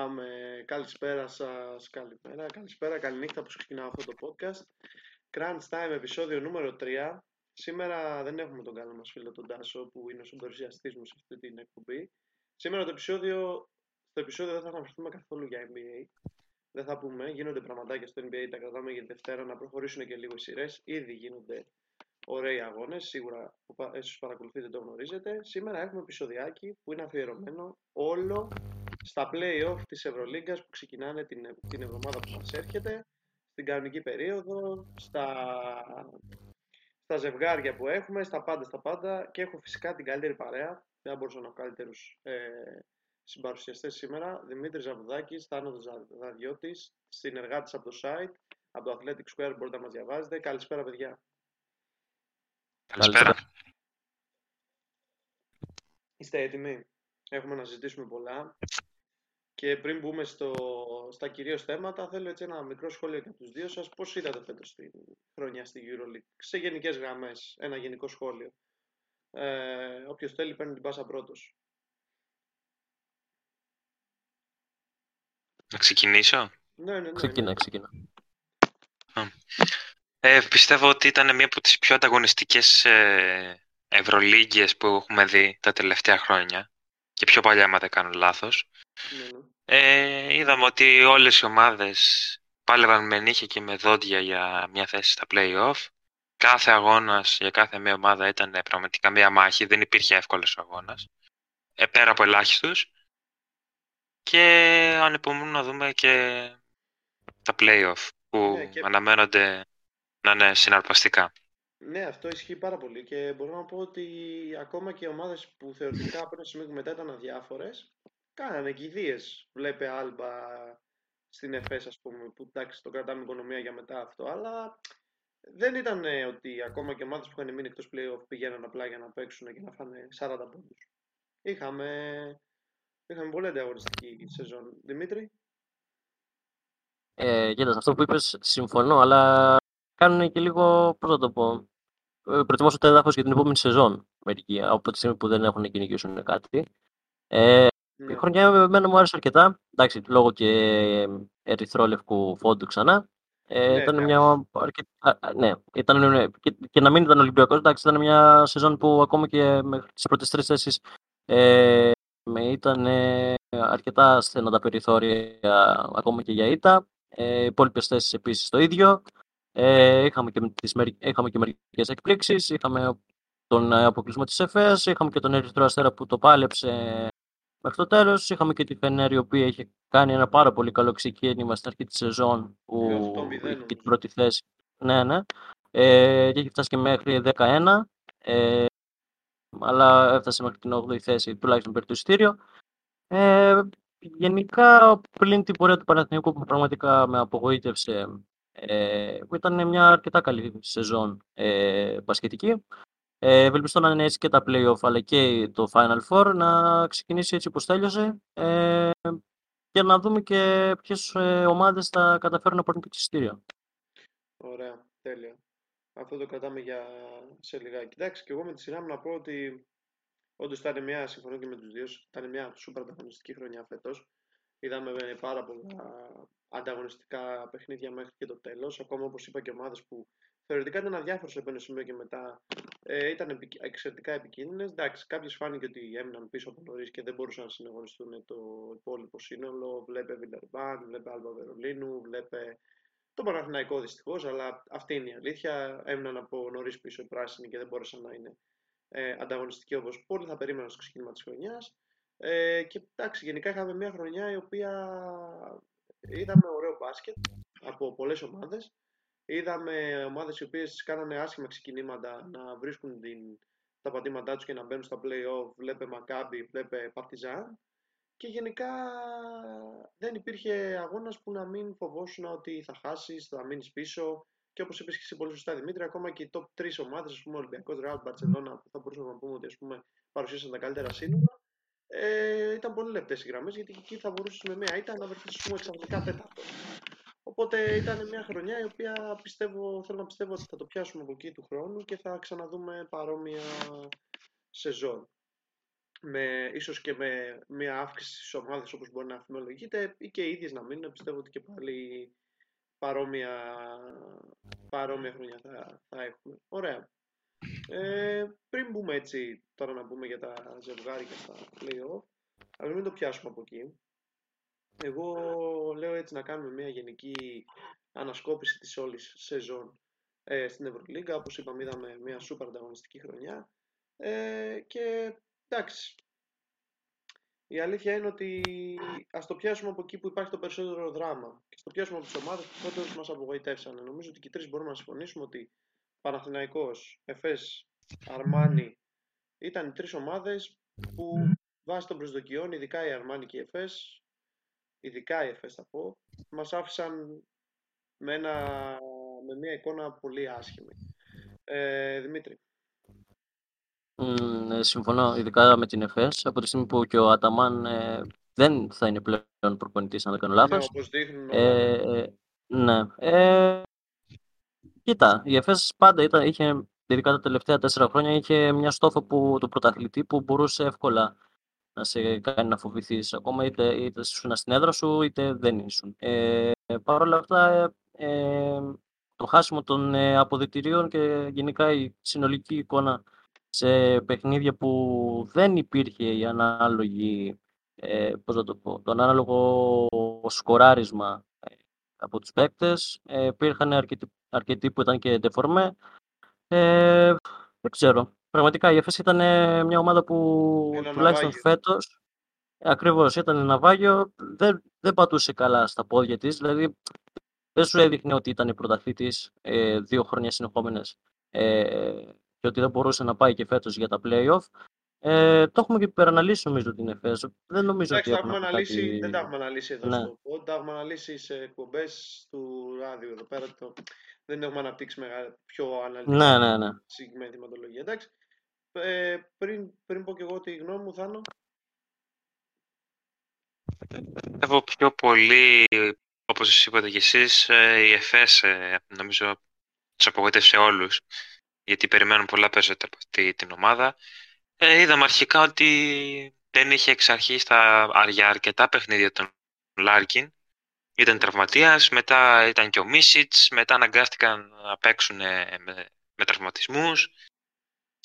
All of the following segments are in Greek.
Πάμε. Καλησπέρα σας, καλημέρα, καλησπέρα, καληνύχτα που ξεκινάω αυτό το podcast. Crunch Time, επεισόδιο νούμερο 3. Σήμερα δεν έχουμε τον καλό μας φίλο τον Τάσο που είναι ο συμπεριουσιαστής μου σε αυτή την εκπομπή. Σήμερα το επεισόδιο, στο επεισόδιο δεν θα αναφερθούμε καθόλου για NBA. Δεν θα πούμε, γίνονται πραγματάκια στο NBA, τα κρατάμε για τη Δευτέρα να προχωρήσουν και λίγο οι σειρές. Ήδη γίνονται ωραίοι αγώνες. Σίγουρα όσοι παρακολουθείτε το γνωρίζετε. Σήμερα έχουμε επεισοδιάκι που είναι αφιερωμένο όλο στα play-off της Ευρωλίγκας που ξεκινάνε την, την εβδομάδα που μας έρχεται, στην κανονική περίοδο, στα, στα ζευγάρια που έχουμε, στα πάντα, στα πάντα και έχω φυσικά την καλύτερη παρέα, δεν μπορούσα να έχω καλύτερους ε, συμπαρουσιαστές σήμερα, Δημήτρης Ζαβουδάκης, Θάνος Δαδιώτης, συνεργάτης από το site, από το Athletic Square μπορείτε να μας διαβάζετε. Καλησπέρα παιδιά. Καλησπέρα. Είστε έτοιμοι; Έχουμε να συζητήσουμε πολλά. Και πριν μπούμε στο, στα κυρίως θέματα, θέλω έτσι ένα μικρό σχόλιο για τους δύο σας. Πώς είδατε φέτος τη χρονιά στη EuroLeague; Σε γενικές γραμμές, ένα γενικό σχόλιο. Ε, όποιος θέλει παίρνει την πάσα πρώτος. Να ξεκινήσω; Ναι, ναι, ναι. Ξεκινά, ναι. ξεκινά. Ε, πιστεύω ότι ήταν μία από τις πιο ανταγωνιστικές ε, Ευρωλίγκες που έχουμε δει τα τελευταία χρόνια και πιο παλιά, άμα δεν κάνω λάθος. ναι, ναι. Ε, είδαμε ότι όλες οι ομάδες πάλευαν με νύχια και με δόντια για μια θέση στα play-off. Κάθε αγώνας για κάθε μία ομάδα ήταν πραγματικά μία μάχη, δεν υπήρχε εύκολος αγώνας. Ε, πέρα από ελάχιστους. Και ανυπομονούμε να δούμε και τα play-off που Ναι, και- αναμένονται να είναι συναρπαστικά. Ναι, αυτό ισχύει πάρα πολύ και μπορώ να πω ότι ακόμα και ομάδες που θεωρητικά από ένα σημείο και μετά ήταν αδιάφορες, κάνανε κηδείες. Βλέπε Άλμπα στην ΕΦΕΣ, ας πούμε, που εντάξει, το κρατάμε οικονομία για μετά αυτό, αλλά δεν ήταν ε, ότι ακόμα και ομάδες που είχαν μείνει εκτός play-off πηγαίναν απλά για να παίξουν και να φάνε 40 πόντους. Είχαμε, είχαμε πολύ ανταγωνιστική σεζόν. Δημήτρη; Ε, κοίτας, σε αυτό που είπες συμφωνώ, αλλά κάνουν και λίγο, πώς να το πω, ε, προετοιμάσουν το έδαφος για την επόμενη σεζόν μερικοί, από τη στιγμή που δεν έχουν κυνηγήσουν κάτι. Ε, Ναι. Η χρονιά εμένα μου άρεσε αρκετά, εντάξει, λόγω και ερυθρόλευκου φόντου ξανά. Ε, Ναι, ήταν ναι. μια αρκετά, α, α, ναι, ήταν, ναι, και, και να μην ήταν Ολυμπιακός, εντάξει, ήταν μια σεζόν που ακόμα και μέχρι τις πρώτες τρεις θέσεις ε, με ήταν ε, αρκετά στενά τα περιθώρια ακόμα και για ήττα. Ε, οι υπόλοιπες θέσεις επίσης το ίδιο. Ε, είχαμε, και τις, μερι- είχαμε και μερικές εκπλήξεις. Είχαμε τον ε, αποκλεισμό της ΕΦΕΣ, είχαμε και τον Ερυθρό Αστέρα που το πάλεψε μέχρι το τέλος. Είχαμε και τη Φενέρ η οποία είχε κάνει ένα πάρα πολύ καλό ξεκίνημα στην αρχή της σεζόν που Με 8-0 είχε και νομίζω. την πρώτη θέση. Ναι, ναι. Ε, και έχει φτάσει και μέχρι 11. Ε, αλλά έφτασε μέχρι την 8η θέση, τουλάχιστον περί το εισιτήριο. Ε, γενικά, πλην την πορεία του Παναθηναϊκού που πραγματικά με απογοήτευσε, ε, που ήταν μια αρκετά καλή σεζόν ε, μπασκετική. Ε, ευελπιστώ να είναι έτσι και τα play-off αλλά και το Final Four να ξεκινήσει έτσι όπως τέλειωσε ε, και να δούμε και ποιες ε, ομάδες θα καταφέρουν να πάρουν το εισιτήριο. Ωραία, τέλεια. Αυτό το κρατάμε για σε λιγάκι. Εντάξει, και εγώ με τη σειρά μου να πω ότι όντως ήταν μια, συμφωνώ και με τους δύο, ήταν μια σούπερ ανταγωνιστική χρονιά φέτος. Είδαμε με πάρα πολλά ανταγωνιστικά παιχνίδια μέχρι και το τέλος. Ακόμα όπως είπα και ομάδες που θεωρητικά ήταν αδιάφορες από ένα σημείο και μετά ε, ήταν επικ- εξαιρετικά επικίνδυνες. Εντάξει, κάποιες φάνηκε ότι έμειναν πίσω από νωρίς και δεν μπορούσαν να συναγωνιστούν το υπόλοιπο σύνολο. Βλέπε Βιλερμπάν, βλέπε Άλμπα Βερολίνου, βλέπε το Παναθηναϊκό δυστυχώς, αλλά αυτή είναι η αλήθεια. Έμειναν από νωρίς πίσω οι πράσινοι και δεν μπόρεσαν να είναι ε, ανταγωνιστικοί όπως πολλοί θα περίμεναν στο ξεκίνημα της χρονιάς. Ε, και εντάξει, γενικά είχαμε μια χρονιά η οποία είδαμε ωραίο μπάσκετ από πολλές ομάδες. Είδαμε ομάδες οι οποίες κάνανε άσχημα ξεκινήματα να βρίσκουν την, τα πατήματά τους και να μπαίνουν στα play-off. Βλέπε Μακάμπι, βλέπε Παρτιζάν. Και γενικά δεν υπήρχε αγώνας που να μην φοβόσουν ότι θα χάσεις, θα μείνεις πίσω. Και όπως είπες και εσύ πολύ σωστά Δημήτρη, ακόμα και οι top 3 ομάδες, ας πούμε Ολυμπιακός, Ρεάλ, Μπαρτσελώνα, που θα μπορούσαμε να πούμε ότι ας πούμε, παρουσίασαν τα καλύτερα σύνολα, ε, ήταν πολύ λεπτές οι γραμμές, γιατί και εκεί θα μπορούσες με μία ήττα να βρεθείς ας πούμε ξαφνικά τέταρτο. Οπότε ήταν μια χρονιά η οποία πιστεύω, θέλω να πιστεύω ότι θα το πιάσουμε από εκεί του χρόνου και θα ξαναδούμε παρόμοια σεζόν. με, ίσως και με μια αύξηση στις ομάδες όπως μπορεί να αφημολογείται ή και οι ίδιες να μείνουν. Πιστεύω ότι και πάλι παρόμοια, παρόμοια χρονιά θα, θα έχουμε. Ωραία. Ε, πριν μπούμε έτσι τώρα να πούμε για τα ζευγάρια και τα play-off, αλλά μην το πιάσουμε από εκεί. Εγώ λέω έτσι να κάνουμε μια γενική ανασκόπηση της όλης σεζόν ε, στην Ευρωλίγκα. Όπως είπαμε είδαμε μια σούπερ ανταγωνιστική χρονιά. Ε, και εντάξει, η αλήθεια είναι ότι ας το πιάσουμε από εκεί που υπάρχει το περισσότερο δράμα και το πιάσουμε από τις ομάδες που πρώτα μας απογοητεύσαν. Νομίζω ότι και οι τρεις μπορούμε να συμφωνήσουμε ότι Παναθηναϊκός, Εφές, Αρμάνι ήταν οι τρεις ομάδες που βάσει των προσδοκιών, ειδικά η Αρμάνι και η Εφές, ειδικά η Εφές θα πω, μας άφησαν με, ένα, με μια εικόνα πολύ άσχημη. Ε, Δημήτρη. Mm, συμφωνώ, ειδικά με την ΕΦΕΣ, από τη στιγμή που και ο Αταμάν ε, δεν θα είναι πλέον προπονητής, αν δεν κάνω λάθος. Ναι, όπως δείχνουν. Ε, ε, ναι. Ε, κοίτα, η ΕΦΕΣ πάντα ήταν, είχε, ειδικά τα τελευταία τέσσερα χρόνια, είχε μια στόφο που, του πρωταθλητή που μπορούσε εύκολα να σε κάνει να φοβηθείς ακόμα είτε, είτε ήσουν στην έδρα σου είτε δεν ήσουν. Ε, Παρ' όλα αυτά, ε, το χάσιμο των ε, αποδητηρίων και γενικά η συνολική εικόνα σε παιχνίδια που δεν υπήρχε η ανάλογη, ε, πώς το πω, το ανάλογο σκοράρισμα ε, από τους παίκτες. Ε, υπήρχαν αρκετοί, αρκετοί που ήταν και ντεφορμέ. Ε, δεν ξέρω. Πραγματικά η ΕΦΕΣ ήταν μια ομάδα που Ένα τουλάχιστον ναυάγιο. φέτος ακριβώς ήταν ναυάγιο, δεν, δεν πατούσε καλά στα πόδια της. Δηλαδή δεν σου έδειχνε ότι ήταν η πρωταθλήτης ε, δύο χρόνια συνεχόμενες ε, και ότι δεν μπορούσε να πάει και φέτος για τα play-off. Ε, το έχουμε και υπεραναλύσει νομίζω την ΕΦΕΣ. Δεν νομίζω Εντάξει, ότι τα έχουμε έχουμε κάτι- αναλύσει, δεν τα έχουμε αναλύσει εδώ Ναι. στο pod, τα έχουμε αναλύσει σε εκπομπές του ράδιο εδώ πέρα. Το... Δεν έχουμε αναπτύξει μεγα... πιο αναλυτικά Ναι, ναι, ναι. συγκεκριμένη θεματολογία. Εντάξει. Ε, πριν, πριν πω και εγώ τη γνώμη μου, Θάνο, Πιστεύω πιο πολύ, όπως είπατε κι εσείς, ε, η ΕΦΕΣ ε, νομίζω τους απογοήτευσε όλους, γιατί περιμένουν πολλά περισσότερα από αυτή την ομάδα. Ε, είδαμε αρχικά ότι δεν είχε εξ αρχής τα, για αρκετά παιχνίδια τον Λάρκιν. Ήταν τραυματίας, μετά ήταν και ο Μίσιτς, μετά αναγκάστηκαν να παίξουν ε, με, με τραυματισμούς.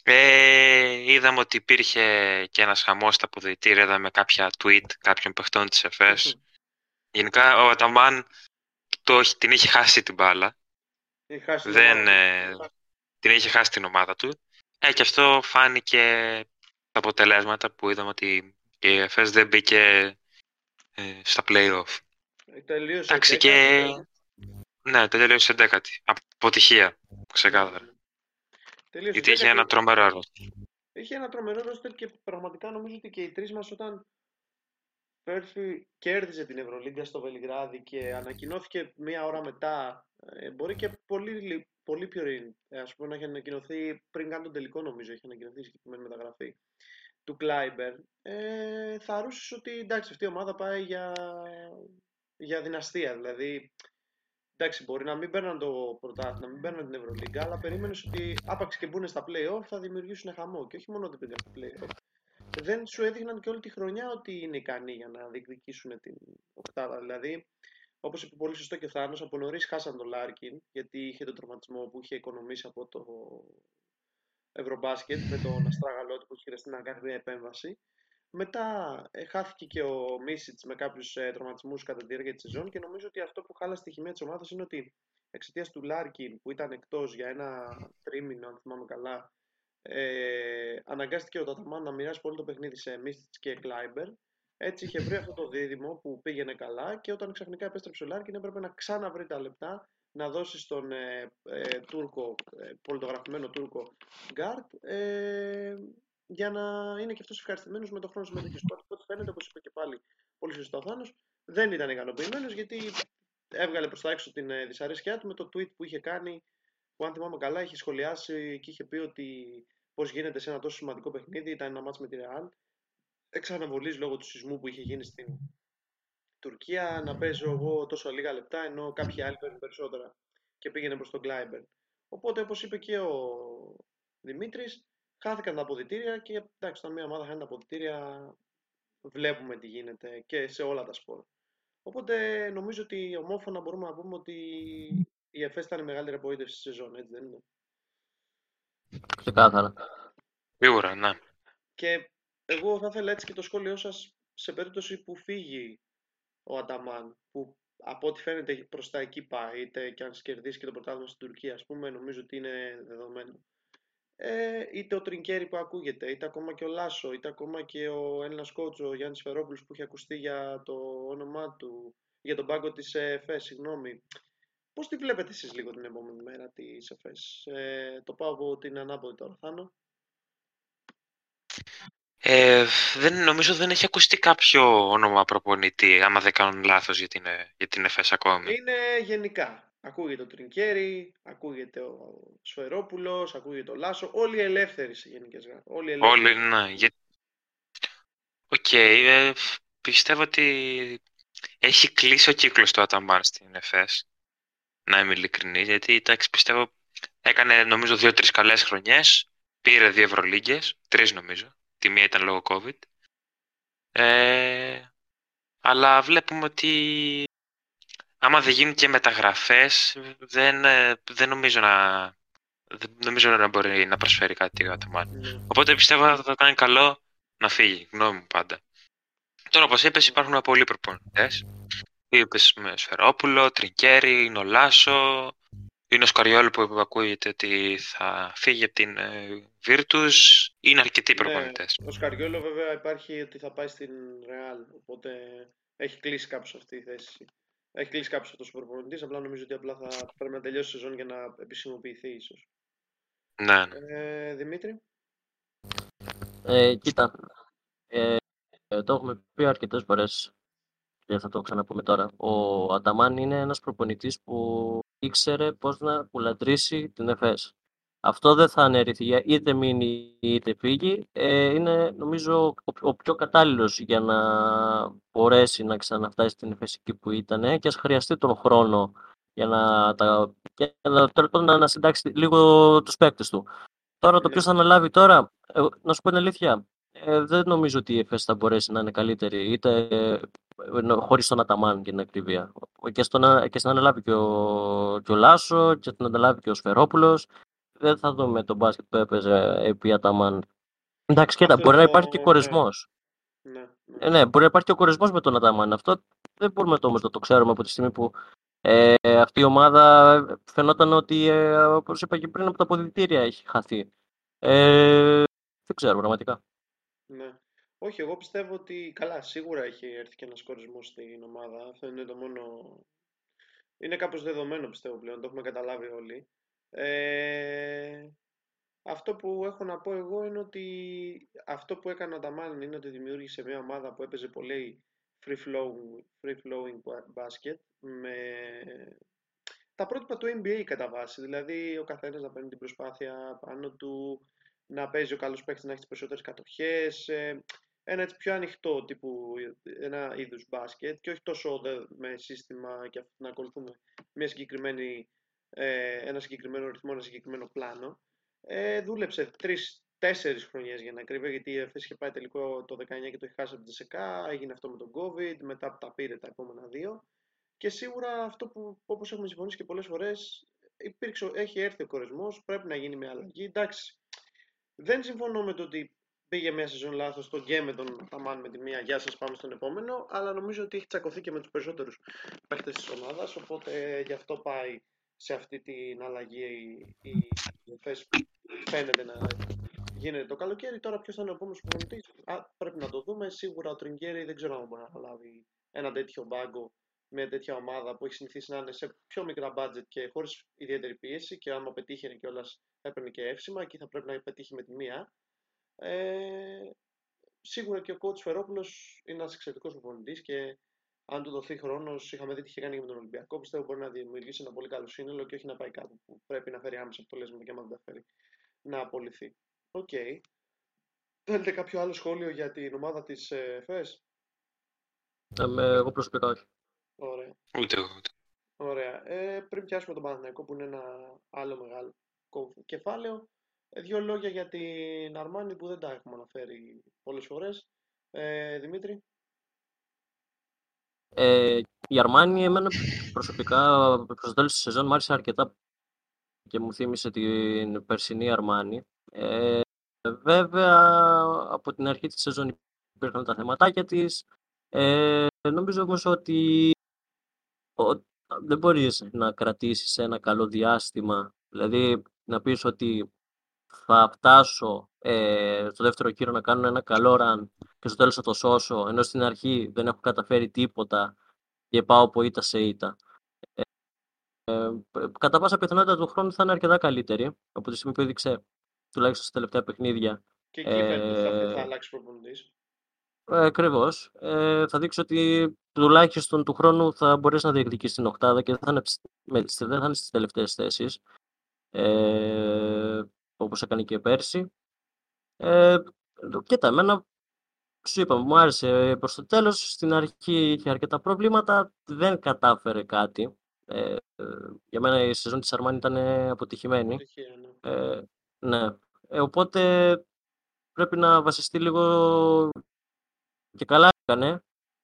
Ε, είδαμε ότι υπήρχε και ένας χαμός στα αποδητήρια, είδαμε κάποια tweet κάποιων παιχτών της ΕΦΕΣ. Γενικά ο Αταμάν το, έχει- την είχε χάσει την μπάλα. έχει χάσει την Δεν, ομάδα. ε, την είχε χάσει την ομάδα του. Ε, και αυτό φάνηκε τα αποτελέσματα που είδαμε ότι η ΕΦΕΣ δεν μπήκε ε, στα play-off. Ε, Τελείωσε. Εντάξει, δέκατη, και- Ναι, τελείωσε δέκατη. Αποτυχία, ξεκάθαρα. Τελείωσε Γιατί είχε δέκατη. ένα τρομερό έργο. Είχε ένα τρομερό ρόστερ και πραγματικά νομίζω ότι και οι τρεις μας όταν πέρσι κέρδιζε την Ευρωλίγκα στο Βελιγράδι και ανακοινώθηκε μία ώρα μετά, ε, μπορεί και πολύ, λι- πολύ πιο πριν, ε, ας πούμε να έχει ανακοινωθεί πριν καν τον τελικό νομίζω, έχει ανακοινωθεί η συγκεκριμένη μεταγραφή του Κλάιμπερν, ε, θαρρούσες ότι εντάξει αυτή η ομάδα πάει για, για δυναστεία, δηλαδή Εντάξει, μπορεί να μην παίρναν το πρωτάθλημα, να μην παίρναν την Ευρωλίγκα, αλλά περίμενες ότι άπαξ και μπουν στα play-off θα δημιουργήσουν χαμό. Και όχι μόνο ότι πήγαν στα play-off. Δεν σου έδειχναν και όλη τη χρονιά ότι είναι ικανοί για να διεκδικήσουν την οκτάδα. Δηλαδή, όπως είπε πολύ σωστό και ο Θάνος, από νωρίς χάσαν τον Λάρκιν, γιατί είχε τον τραυματισμό που είχε οικονομήσει από το Ευρωμπάσκετ με τον Αστράγαλό του που είχε χρειαστεί να κάνει μια επέμβαση. Μετά ε, χάθηκε και ο Μίσιτς με κάποιους ε, τραυματισμούς κατά τη διάρκεια της σεζόν και νομίζω ότι αυτό που χάλασε τη χημεία της ομάδας είναι ότι εξαιτίας του Λάρκιν που ήταν εκτός για ένα τρίμηνο, αν θυμάμαι καλά, ε, αναγκάστηκε ο Αταμάν να μοιράσει πολύ το παιχνίδι σε Μίσιτς και Κλάιμπερν. Έτσι είχε βρει αυτό το δίδυμο που πήγαινε καλά και όταν ξαφνικά επέστρεψε ο Λάρκιν έπρεπε να ξαναβρεί τα λεπτά να δώσει στον ε, ε, Τούρκο, ε, πολιτογραφημένο Τούρκο Γκάρτ ε, για να είναι και αυτός ευχαριστημένος με τον χρόνο συμμετοχής του. Οπότε φαίνεται, όπως είπε και πάλι πολύ σωστά ο Θάνος, δεν ήταν ικανοποιημένος γιατί έβγαλε προς τα έξω την ε, δυσαρέσκειά του με το tweet που είχε κάνει. Που αν θυμάμαι καλά, είχε σχολιάσει και είχε πει ότι πώς γίνεται σε ένα τόσο σημαντικό παιχνίδι. Ήταν ένα μάτς με τη Real. Εξαναβολής λόγω του σεισμού που είχε γίνει στην Τουρκία να παίζω εγώ τόσο λίγα λεπτά ενώ κάποιοι άλλοι παίρνουν περισσότερα και πήγαινε προς τον Κλάιμπερ. Οπότε όπως είπε και ο Δημήτρης, χάθηκαν τα αποδητήρια και εντάξει, όταν μια ομάδα χάνει τα αποδητήρια, βλέπουμε τι γίνεται και σε όλα τα σπορ. Οπότε νομίζω ότι ομόφωνα μπορούμε να πούμε ότι η ΕΦΕΣ ήταν η μεγαλύτερη απογοήτευση στη σεζόν, έτσι δεν είναι; Ξεκάθαρα. Σίγουρα, ναι. Και εγώ θα ήθελα έτσι και το σχόλιο σας σε περίπτωση που φύγει ο Ανταμάν, που από ό,τι φαίνεται προς τα εκεί πάει, είτε και αν κερδίσει και το πρωτάθλημα στην Τουρκία, ας πούμε, νομίζω ότι είναι δεδομένο. Ε, είτε ο Τρινκέρι που ακούγεται, είτε ακόμα και ο Λάσο, είτε ακόμα και ο Έλληνας κότσο, ο Γιάννης Φερόπουλος που έχει ακουστεί για το όνομά του, για τον πάγκο της ΕΦΕ, συγγνώμη. Πώς τη βλέπετε εσείς λίγο την επόμενη μέρα της ΕΦΕΣ. Ε, το πάω από την ανάποδη τώρα, Θάνο. Ε, δεν, νομίζω δεν έχει ακουστεί κάποιο όνομα προπονητή, άμα δεν κάνω λάθος για την, ε, για την Εφές ακόμη. Είναι γενικά. Ακούγεται ο Τρινκέρι, ακούγεται ο Σφαιρόπουλος, ακούγεται ο Λάσο, όλοι ελεύθεροι σε γενικές γραμμές. Όλοι ελεύθεροι. Όλοι, ναι. Για... Οκ, ε, πιστεύω ότι έχει κλείσει ο κύκλος του Αταμάν στην Εφές, να είμαι ειλικρινής, γιατί εντάξει, πιστεύω έκανε νομίζω δύο-τρεις καλές χρονιές, πήρε δύο Ευρωλίγκες, τρεις νομίζω, τη μία ήταν λόγω COVID. Ε, αλλά βλέπουμε ότι άμα δεν γίνουν και μεταγραφές, δεν, ε, δεν νομίζω να δεν νομίζω να μπορεί να προσφέρει κάτι ο Αταμάν. Ναι. Οπότε πιστεύω θα το κάνει καλό να φύγει, γνώμη μου πάντα. Τώρα, όπως είπες, υπάρχουν πολλοί προπονητές. Είπες με Σφερόπουλο, Τρικέρι, είναι ο Λάσο, είναι ο Σκαριόλου που ακούγεται ότι θα φύγει από την ε, Virtus. Είναι αρκετοί προπονητές. Ναι, ο Σκαριόλο βέβαια υπάρχει ότι θα πάει στην Real, οπότε έχει κλείσει κάποιο αυτή η θέση. Έχει κλείσει κάποιος αυτός ο προπονητής. Απλά νομίζω ότι απλά θα πρέπει να τελειώσει η σεζόν για να επισημοποιηθεί, ίσως. Ναι, ναι. Ε, Δημήτρη; Ε, κοίτα, ε, ε, το έχουμε πει αρκετές φορές και θα το ξαναπούμε τώρα. Ο Αταμάν είναι ένας προπονητής που ήξερε πώς να πουλατρήσει την ΕΦΕΣ. Αυτό δεν θα αναιρεθεί, είτε μείνει είτε φύγει. Ε, είναι νομίζω ο, ο πιο κατάλληλος για να μπορέσει να ξαναφτάσει στην ΕΦΕΣ εκεί που ήταν και ας χρειαστεί τον χρόνο για να, τα, για να, τέλος πάντων, να, να συντάξει λίγο τους παίκτες του. Τώρα το Ναι. ποιος θα αναλάβει τώρα, ε, να σου πω την αλήθεια, ε, δεν νομίζω ότι η ΕΦΕΣ θα μπορέσει να είναι καλύτερη, είτε ε, χωρίς τον Αταμάν για την ακρίβεια. Και, στον, και στην αναλάβει και ο, και ο Λάσο, και στην αναλάβει και ο Σφερόπουλος. Δεν θα δούμε τον μπάσκετ που έπαιζε επί Αταμάν. Εντάξει, κοίτα, Αυτό μπορεί να το- υπάρχει και ναι. κορεσμό. Ναι, ναι. Ε, ναι, μπορεί να υπάρχει και ο κορεσμό με τον Αταμάν. Αυτό δεν μπορούμε το, όμως να το ξέρουμε από τη στιγμή που ε, αυτή η ομάδα φαινόταν ότι, ε, όπως είπα και πριν, από τα αποδητήρια έχει χαθεί. Ε, δεν ξέρω πραγματικά. Ναι. Όχι, εγώ πιστεύω ότι καλά, σίγουρα έχει έρθει και ένας κορισμός στην ομάδα. Αυτό είναι το μόνο. Είναι κάπως δεδομένο πιστεύω πλέον, το έχουμε καταλάβει όλοι. Ε, αυτό που έχω να πω εγώ είναι ότι αυτό που έκανε ο Ταμάν είναι ότι δημιούργησε μια ομάδα που έπαιζε πολύ free flowing, free flowing ba- basket με τα πρότυπα του NBA κατά βάση. Δηλαδή ο καθένας να παίρνει την προσπάθεια πάνω του, να παίζει ο καλός παίκτης να έχει τις περισσότερες κατοχές, ε, ένα έτσι πιο ανοιχτό τύπου, ένα είδους μπάσκετ και όχι τόσο δε- με σύστημα και να ακολουθούμε μια συγκεκριμένη, ε, ένα συγκεκριμένο ρυθμό, ένα συγκεκριμένο πλάνο. Ε, δούλεψε τρεις-τέσσερις χρονιές για να κρύβει, γιατί η ΕΦΕΣ είχε πάει τελικό το 19 και το είχε χάσει από τη ΖΕΚΑ, έγινε αυτό με τον COVID, μετά τα πήρε τα επόμενα δύο. Και σίγουρα αυτό που, όπως έχουμε συμφωνήσει και πολλές φορές, υπήρξε, έχει έρθει ο κορεσμός, πρέπει να γίνει μια αλλαγή. Εντάξει, δεν συμφωνώ με το ότι πήγε μια σεζόν λάθος τον γκέ με τον Αμάν με τη μία. Γεια σας, πάμε στον επόμενο. Αλλά νομίζω ότι έχει τσακωθεί και με τους περισσότερους παίχτες της ομάδας. Οπότε γι' αυτό πάει σε αυτή την αλλαγή η, η, η ΕΦΕΣ που φαίνεται να γίνεται το καλοκαίρι. Τώρα ποιος θα είναι ο επόμενος προπονητής; Πρέπει να το δούμε. Σίγουρα ο Τριγκέρι δεν ξέρω αν μπορεί να αναλάβει ένα τέτοιο μπάγκο μια τέτοια ομάδα που έχει συνηθίσει να είναι σε πιο μικρά budget και χωρίς ιδιαίτερη πίεση. Και άμα πετύχει κιόλας θα έπαιρνε και εύσημα και θα πρέπει να πετύχει με τη μία. Ε, σίγουρα και ο coach Σφαιρόπουλος είναι ένας εξαιρετικός προπονητής και αν του δοθεί χρόνος, είχαμε δει τι είχε κάνει και με τον Ολυμπιακό, πιστεύω μπορεί να δημιουργήσει ένα πολύ καλό σύνολο και όχι να πάει κάπου που πρέπει να φέρει άμεσα αποτελέσματα και άμα δεν τα φέρει να απολυθεί. OK. Okay. Θέλετε κάποιο άλλο σχόλιο για την ομάδα της ε, ΦΕΣ; Ε, με, εγώ προσωπικά όχι. Ωραία. Ούτε εγώ. Ούτε. Ωραία. Ε, πριν πιάσουμε τον Παναθηναϊκό που είναι ένα άλλο μεγάλο κεφάλαιο, Ε, δύο λόγια για την Αρμάνη που δεν τα έχουμε αναφέρει πολλές φορές. Ε, Δημήτρη; Ε, η Αρμάνη εμένα προσωπικά προς το τέλος της σεζόν μου άρεσε αρκετά και μου θύμισε την περσινή Αρμάνη. Ε, βέβαια από την αρχή της σεζόν υπήρχαν τα θεματάκια της. Ε, νομίζω όμως ότι δεν μπορείς να κρατήσεις ένα καλό διάστημα. Δηλαδή να πεις ότι θα φτάσω ε, στο δεύτερο κύριο να κάνω ένα καλό run και στο τέλος θα το σώσω, ενώ στην αρχή δεν έχω καταφέρει τίποτα και πάω από ήττα σε ήττα. Ε, ε, κατά πάσα πιθανότητα του χρόνου θα είναι αρκετά καλύτερη από τη στιγμή που έδειξε τουλάχιστον στα τελευταία παιχνίδια. Και εκεί ε, θα αλλάξει προπονητής. Ε, Ακριβώς. Ε, θα δείξει ότι τουλάχιστον του χρόνου θα μπορέσει να διεκδικήσεις την οκτάδα και δεν θα είναι, δεν θα είναι στις τελευταίες θέσεις. Ε, όπως έκανε και πέρσι. Ε, κοίτα, εμένα σου είπα, μου άρεσε προς το τέλος. Στην αρχή είχε αρκετά προβλήματα, δεν κατάφερε κάτι. Ε, για μένα η σεζόν της Αρμάνη ήταν αποτυχημένη. Ναι. Ε, ναι. Ε, οπότε πρέπει να βασιστεί λίγο και καλά έκανε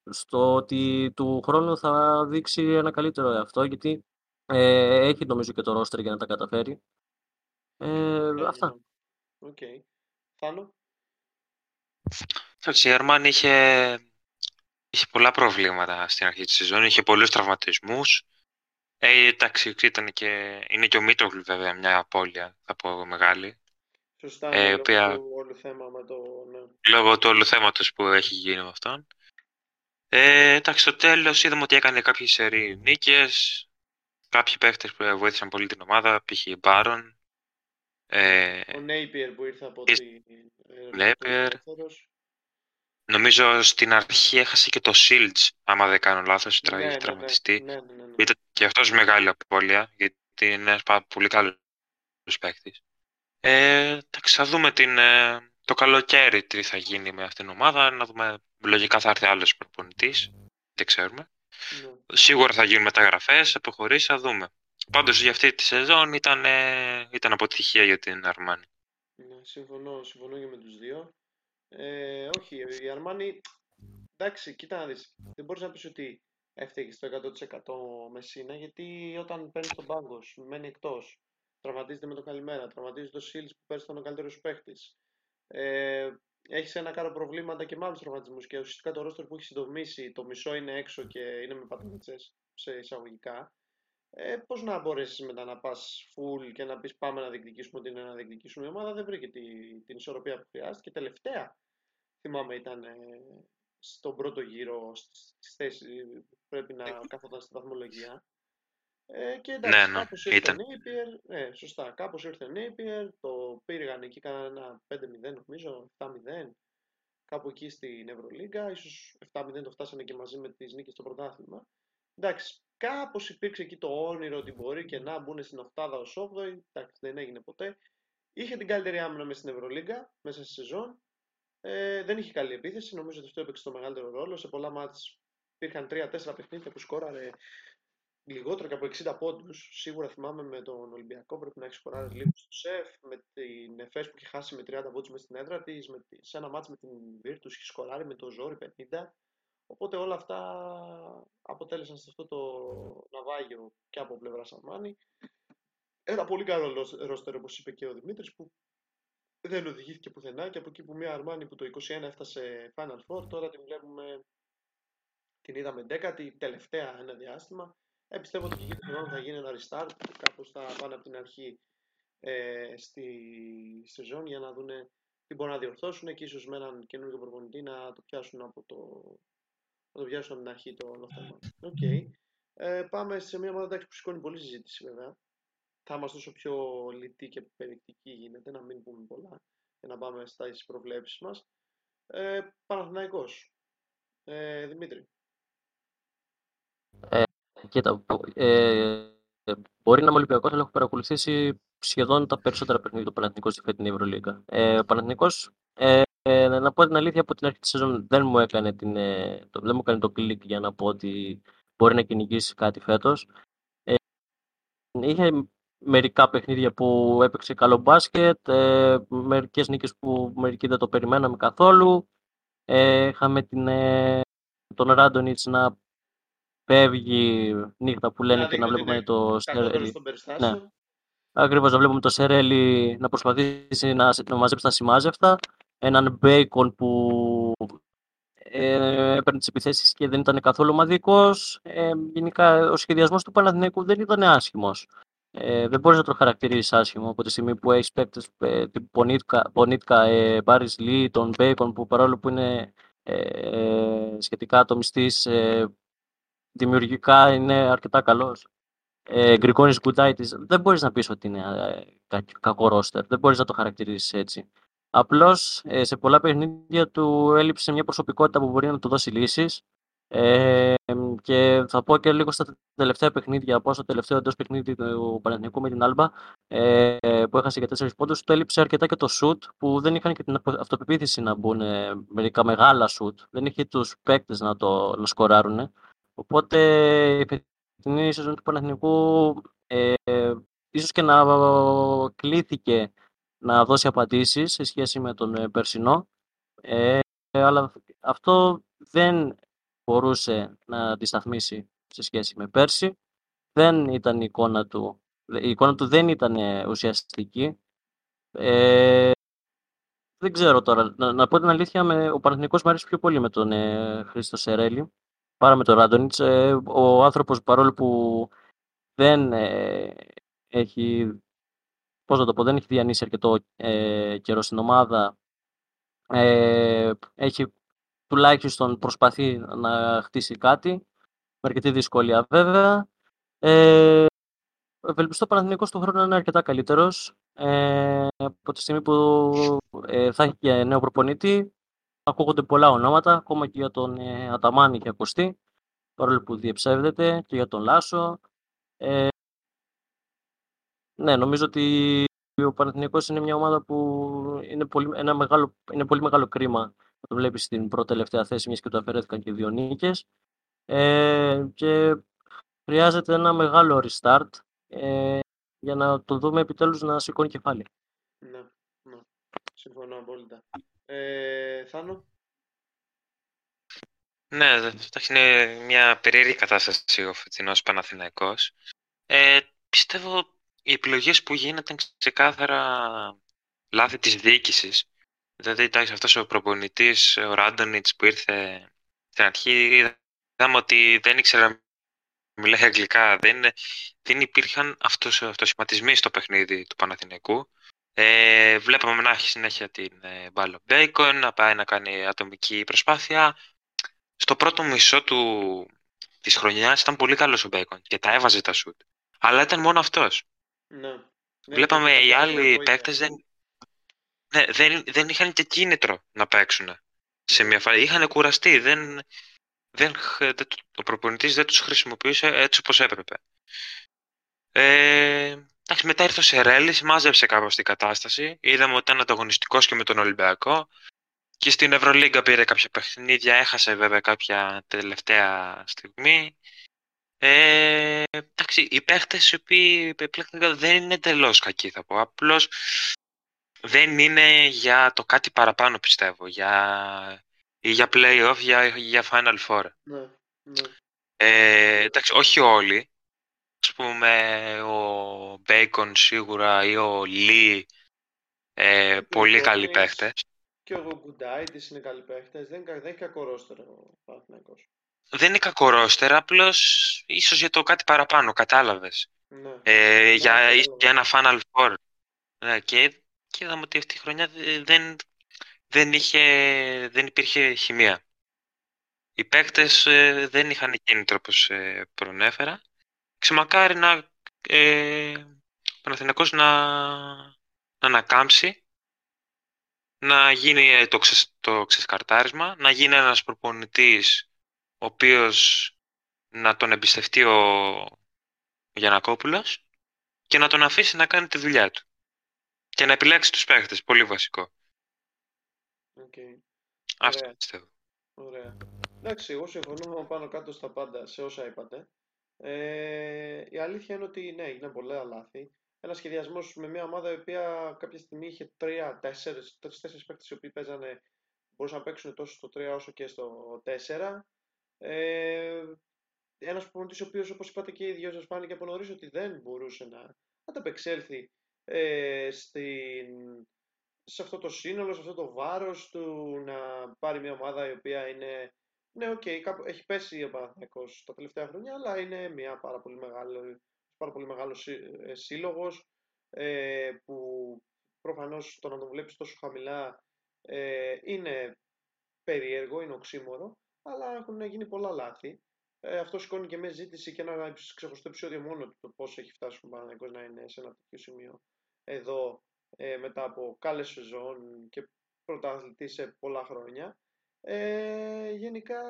στο ότι του χρόνου θα δείξει ένα καλύτερο εαυτό γιατί ε, έχει νομίζω και το ρόστερ για να τα καταφέρει. Ε, αυτά. OK. Okay. Θάνο. Εντάξει, η Αρμάνι είχε, είχε πολλά προβλήματα στην αρχή της σεζόν. Είχε πολλούς τραυματισμούς. Ε, εντάξει, ήταν και, είναι και ο Μίτρου-Λονγκ βέβαια μια απώλεια, θα πω μεγάλη. Σωστά, ε, λόγω οποία... του όλου θέμα με το... Ναι. Λόγω του όλου θέματος που έχει γίνει με αυτόν. Ε, εντάξει, στο τέλος είδαμε ότι έκανε κάποιες σερί νίκες. Κάποιοι παίχτες που βοήθησαν πολύ την ομάδα, π.χ. Μπάρον, ε, ο Νέιπιερ που ήρθε από την... Νέιπιερ. Νομίζω στην αρχή έχασε και το Shields, άμα δεν κάνω λάθος, ναι, ναι, ναι, τραυματιστεί. Ναι, ναι, ναι, Ήταν και αυτός μεγάλη απώλεια, γιατί είναι ένας πολύ καλός παίκτης. Ε, θα δούμε την, ε, το καλοκαίρι τι θα γίνει με αυτήν την ομάδα, να δούμε, λογικά θα έρθει άλλος προπονητής, δεν ξέρουμε. Ναι. Σίγουρα θα γίνουν μεταγραφές, αποχωρήσεις, θα δούμε. Πάντως για αυτή τη σεζόν ήταν, ήταν αποτυχία για την Αρμάνη. Ναι, συμφωνώ, συμφωνώ και με τους δύο. Ε, όχι, η Αρμάνη, εντάξει, κοίτα να δεις, δεν μπορείς να πεις ότι έφταιγε στο 100% με Σίνα, γιατί όταν παίρνεις τον πάγκο σου, μένει εκτός, τραυματίζεται με το καλημέρα, τραυματίζει το Σίλς που παίρνει τον ο καλύτερος παίχτης. Ε, έχεις ένα κάρο προβλήματα και με άλλους τραυματισμούς και ουσιαστικά το ρόστρο που έχει συντομήσει, το μισό είναι έξω και είναι με πατρίτσε σε εισαγωγικά ε, πώς να μπορέσεις μετά να πας full και να πεις πάμε να διεκδικήσουμε ό,τι είναι να διεκδικήσουμε. Η ομάδα δεν βρήκε τη, την ισορροπία που χρειάστηκε. Τελευταία, θυμάμαι, ήταν ε, στον πρώτο γύρο, στις θέσεις που πρέπει να κάθονταν στην βαθμολογία. Ε, και εντάξει, ναι, ναι, κάπως ήρθε ήταν. Napier, ναι, σωστά, κάπως ήρθε Napier, το πήραν εκεί, κάνανε ένα 5-0 νομίζω, 7-0, κάπου εκεί στην Ευρωλίγκα, ίσως 7-0 το φτάσανε και μαζί με τις νίκες στο πρωτάθλημα. Εντάξει, Κάπως υπήρξε εκεί το όνειρο ότι μπορεί και να μπουν στην οκτάδα ως 8η. Εντάξει, δεν έγινε ποτέ. Είχε την καλύτερη άμυνα μέσα στην Ευρωλίγκα, μέσα στη σεζόν. Ε, δεν είχε καλή επίθεση. Νομίζω ότι αυτό έπαιξε το μεγαλύτερο ρόλο. Σε πολλά μάτια υπήρχαν 3-4 παιχνίδια που σκόραρε λιγότερο και από 60 πόντους. Σίγουρα θυμάμαι με τον Ολυμπιακό πρέπει να έχει σκοράρει λίγο στο σεφ. Με την Εφές που είχε χάσει με 30 πόντους μέσα στην έδρα της. Σε ένα μάτσο με την Virtus είχε σκοράρει με το ζόρι 50. Οπότε όλα αυτά αποτέλεσαν σε αυτό το ναυάγιο και από πλευρά Σαμάνη. Ένα πολύ καλό ρόστερ, όπως είπε και ο Δημήτρης, που δεν οδηγήθηκε πουθενά και από εκεί που μια Αρμάνη που το 21 έφτασε Final Four, τώρα την βλέπουμε, την είδαμε 10η, τελευταία ένα διάστημα. Ε, πιστεύω ότι και εκεί θα γίνει ένα restart, κάπως θα πάνε από την αρχή ε, στη σεζόν για να δουν τι μπορούν να διορθώσουν και ίσως με έναν καινούργιο προπονητή να το πιάσουν από το θα το πιάσω από την αρχή το όλο θέμα. OK. Okay. Ε, πάμε σε μια ομάδα που σηκώνει πολύ συζήτηση βέβαια. Θα είμαστε όσο πιο λιτοί και περιεκτικοί γίνεται, να μην πούμε πολλά και να πάμε στα προβλέψεις μας. Ε, Παναθηναϊκός. Ε, Δημήτρη. Ε, κοίτα, ε, μπορεί να είμαι Ολυμπιακός, αλλά έχω παρακολουθήσει σχεδόν τα περισσότερα παιχνίδια του Παναθηναϊκού στη φετινή Ευρωλίγα. Ε, ο Παναθηναϊκός ε, ε, να πω την αλήθεια, από την αρχή της σεζόν δεν μου έκανε, την, ε, το, δεν μου έκανε το κλικ για να πω ότι μπορεί να κυνηγήσει κάτι φέτος. Ε, είχε μερικά παιχνίδια που έπαιξε καλό μπάσκετ, ε, μερικές νίκες που μερικοί δεν το περιμέναμε καθόλου. Ε, είχαμε την, ε, τον Ράντονιτς να φεύγει νύχτα που λένε και να βλέπουμε το Σερέλη. Ναι. Ακριβώς να βλέπουμε το Σερέλη να προσπαθήσει να, να μαζέψει τα ασυμμάζευτα. Έναν Μπέικον που ε, έπαιρνε τις επιθέσεις και δεν ήταν καθόλου ομαδικός. Ε, γενικά ο σχεδιασμός του Παναθηναϊκού δεν ήταν άσχημος. Ε, δεν μπορείς να το χαρακτηρίσεις άσχημο από τη στιγμή που έχεις παίκτες ε, τον Πονίτκα, ε, Πάρις Λι, τον Μπέικον που παρόλο που είναι ε, σχετικά ατομιστής, ε, δημιουργικά είναι αρκετά καλός. Ε, Γκρικόνης Γκουτάιτη, δεν μπορείς να πεις ότι είναι ε, κακό ρόστερ. Δεν μπορείς να το χαρακτηρίσεις έτσι. Απλώς ε, σε πολλά παιχνίδια του έλειψε μια προσωπικότητα που μπορεί να του δώσει λύσεις. Ε, και θα πω και λίγο στα τελευταία παιχνίδια, πώ το τελευταίο εντός παιχνίδι του Παναθηνικού με την Άλμπα, ε, που έχασε για 4 πόντους, του έλειψε αρκετά και το σουτ, που δεν είχαν και την αυτοπεποίθηση να μπουν μερικά μεγάλα σουτ. Δεν είχε τους παίκτες να το να σκοράρουν. Οπότε η φετινή σεζόν του Παναθηνικού ε, ίσως και να κλήθηκε να δώσει απαντήσεις σε σχέση με τον ε, περσινό. Ε, αλλά αυτό δεν μπορούσε να αντισταθμίσει σε σχέση με πέρσι. Δεν ήταν η εικόνα του. Η εικόνα του δεν ήταν ουσιαστική. Ε, δεν ξέρω τώρα. Να, να πω την αλήθεια, με, ο Παναθηνικός μου αρέσει πιο πολύ με τον ε, Χρήστο Σερέλη παρά με τον Ράντονιτς. Ε, ο άνθρωπος παρόλο που δεν ε, έχει πώς να το πω, δεν έχει διανύσει αρκετό ε, καιρό στην ομάδα. Ε, έχει τουλάχιστον προσπαθεί να χτίσει κάτι, με αρκετή δυσκολία βέβαια. Ε, ευελπιστώ ο Παναθηναϊκός του χρόνου να είναι αρκετά καλύτερος. Ε, από τη στιγμή που ε, θα έχει και νέο προπονητή, ακούγονται πολλά ονόματα, ακόμα και για τον ε, Αταμάνη και ακουστεί, παρόλο που διεψεύδεται, και για τον Λάσο. Ε, ναι, νομίζω ότι ο Παναθηναϊκός είναι μια ομάδα που είναι πολύ, ένα μεγάλο, είναι πολύ μεγάλο κρίμα να το βλέπεις στην πρώτη τελευταία θέση, μιας και του αφαιρέθηκαν και δύο νίκες. Ε, και χρειάζεται ένα μεγάλο restart ε, για να το δούμε επιτέλους να σηκώνει κεφάλι. Ναι, ναι. Συμφωνώ απόλυτα. Ε, Θάνο; Ναι, είναι μια περίεργη κατάσταση ο φετινός Παναθηναϊκός. Ε, πιστεύω οι επιλογές που γίνονται είναι ξεκάθαρα λάθη της διοίκησης. Δηλαδή, εντάξει, αυτός ο προπονητής, ο Ράντονιτς που ήρθε στην αρχή, είδαμε ότι δεν ήξερε να μιλάει αγγλικά. Δεν, δεν υπήρχαν αυτός, αυτοσχηματισμοί στο παιχνίδι του Παναθηναϊκού. Ε, βλέπαμε να έχει συνέχεια την ε, μπάλα ο Μπέικον, να πάει να κάνει ατομική προσπάθεια. Στο πρώτο μισό του, της χρονιάς ήταν πολύ καλός ο Μπέικον και τα έβαζε τα σουτ. Αλλά ήταν μόνο αυτός. Ναι. Βλέπαμε οι άλλοι παίκτες δεν, ναι, δεν, δεν είχαν και κίνητρο να παίξουν σε μια φάση. Είχαν κουραστεί. Δεν, δεν, ο προπονητής δεν τους χρησιμοποιούσε έτσι όπως έπρεπε. Ε, εντάξει, μετά ήρθε ο Σερέλης, μάζεψε κάπως την κατάσταση. Είδαμε ότι ήταν ανταγωνιστικός και με τον Ολυμπιακό. Και στην Ευρωλίγκα πήρε κάποια παιχνίδια, έχασε βέβαια κάποια τελευταία στιγμή. Ε, εντάξει, οι παίχτες οι οποίοι δεν είναι εντελώς κακοί, θα πω. Απλώς δεν είναι για το κάτι παραπάνω, πιστεύω. Για, ή για playoff, για, για Final Four. Ναι, ναι. Ε, εντάξει, όχι όλοι. Α πούμε, ο Bacon σίγουρα ή ο Lee, ε, πολύ καλοί παίχτες. Και ο Γκουντάιτη είναι καλοί παίχτες. Δεν, δεν έχει κακό ρόστερο ο Παναθηναϊκός δεν είναι κακό ρόστερ, απλώς ίσως για το κάτι παραπάνω, κατάλαβες. Ναι. Ε, ναι, για, ναι, για ένα Final Four. Ναι, και, και είδαμε ότι αυτή η χρονιά δεν, δεν, είχε, δεν υπήρχε χημεία. Οι παίκτες ε, δεν είχαν κίνητρο όπω ε, προνέφερα. Ξεμακάρει να, ε, Παναθηναϊκός να, να ανακάμψει, να γίνει το, ξεσ, το ξεσκαρτάρισμα, να γίνει ένας προπονητής ο οποίος να τον εμπιστευτεί ο Γιανακόπουλος και να τον αφήσει να κάνει τη δουλειά του. Και να επιλέξει τους παίχτες, πολύ βασικό. Okay. Αυτό Ωραία. πιστεύω. Ωραία. Εντάξει, εγώ συμφωνώ πάνω κάτω στα πάντα σε όσα είπατε. Ε, η αλήθεια είναι ότι ναι, έγιναν πολλά λάθη. ένα σχεδιασμός με μια ομάδα η οποία κάποια στιγμή είχε τρία-τέσσερι παίκτες οι οποίοι παίζανε, μπορούσαν να παίξουν τόσο στο 3 όσο και στο 4. Ε, ένας προπονητής ο οποίος, όπως είπατε και οι δυο σας, φάνηκε από νωρίς ότι δεν μπορούσε να, ανταπεξέλθει ε, στην, σε αυτό το σύνολο, σε αυτό το βάρος του να πάρει μια ομάδα η οποία είναι. Ναι, OK, okay, έχει πέσει ο Παναθηναϊκός τα τελευταία χρόνια, αλλά είναι μια πάρα πολύ μεγάλο, πάρα πολύ μεγάλος ε, σύλλογος ε, που προφανώς το να τον βλέπεις τόσο χαμηλά ε, είναι περίεργο, είναι οξύμορο, αλλά έχουν γίνει πολλά λάθη. Ε, αυτό σηκώνει και μια ζήτηση και ένα ξεχωριστό επεισόδιο μόνο του το πώς έχει φτάσει ο Παναγενικό να είναι σε ένα τέτοιο σημείο εδώ ε, μετά από κάλες σεζόν και πρωταθλητή σε πολλά χρόνια. Ε, γενικά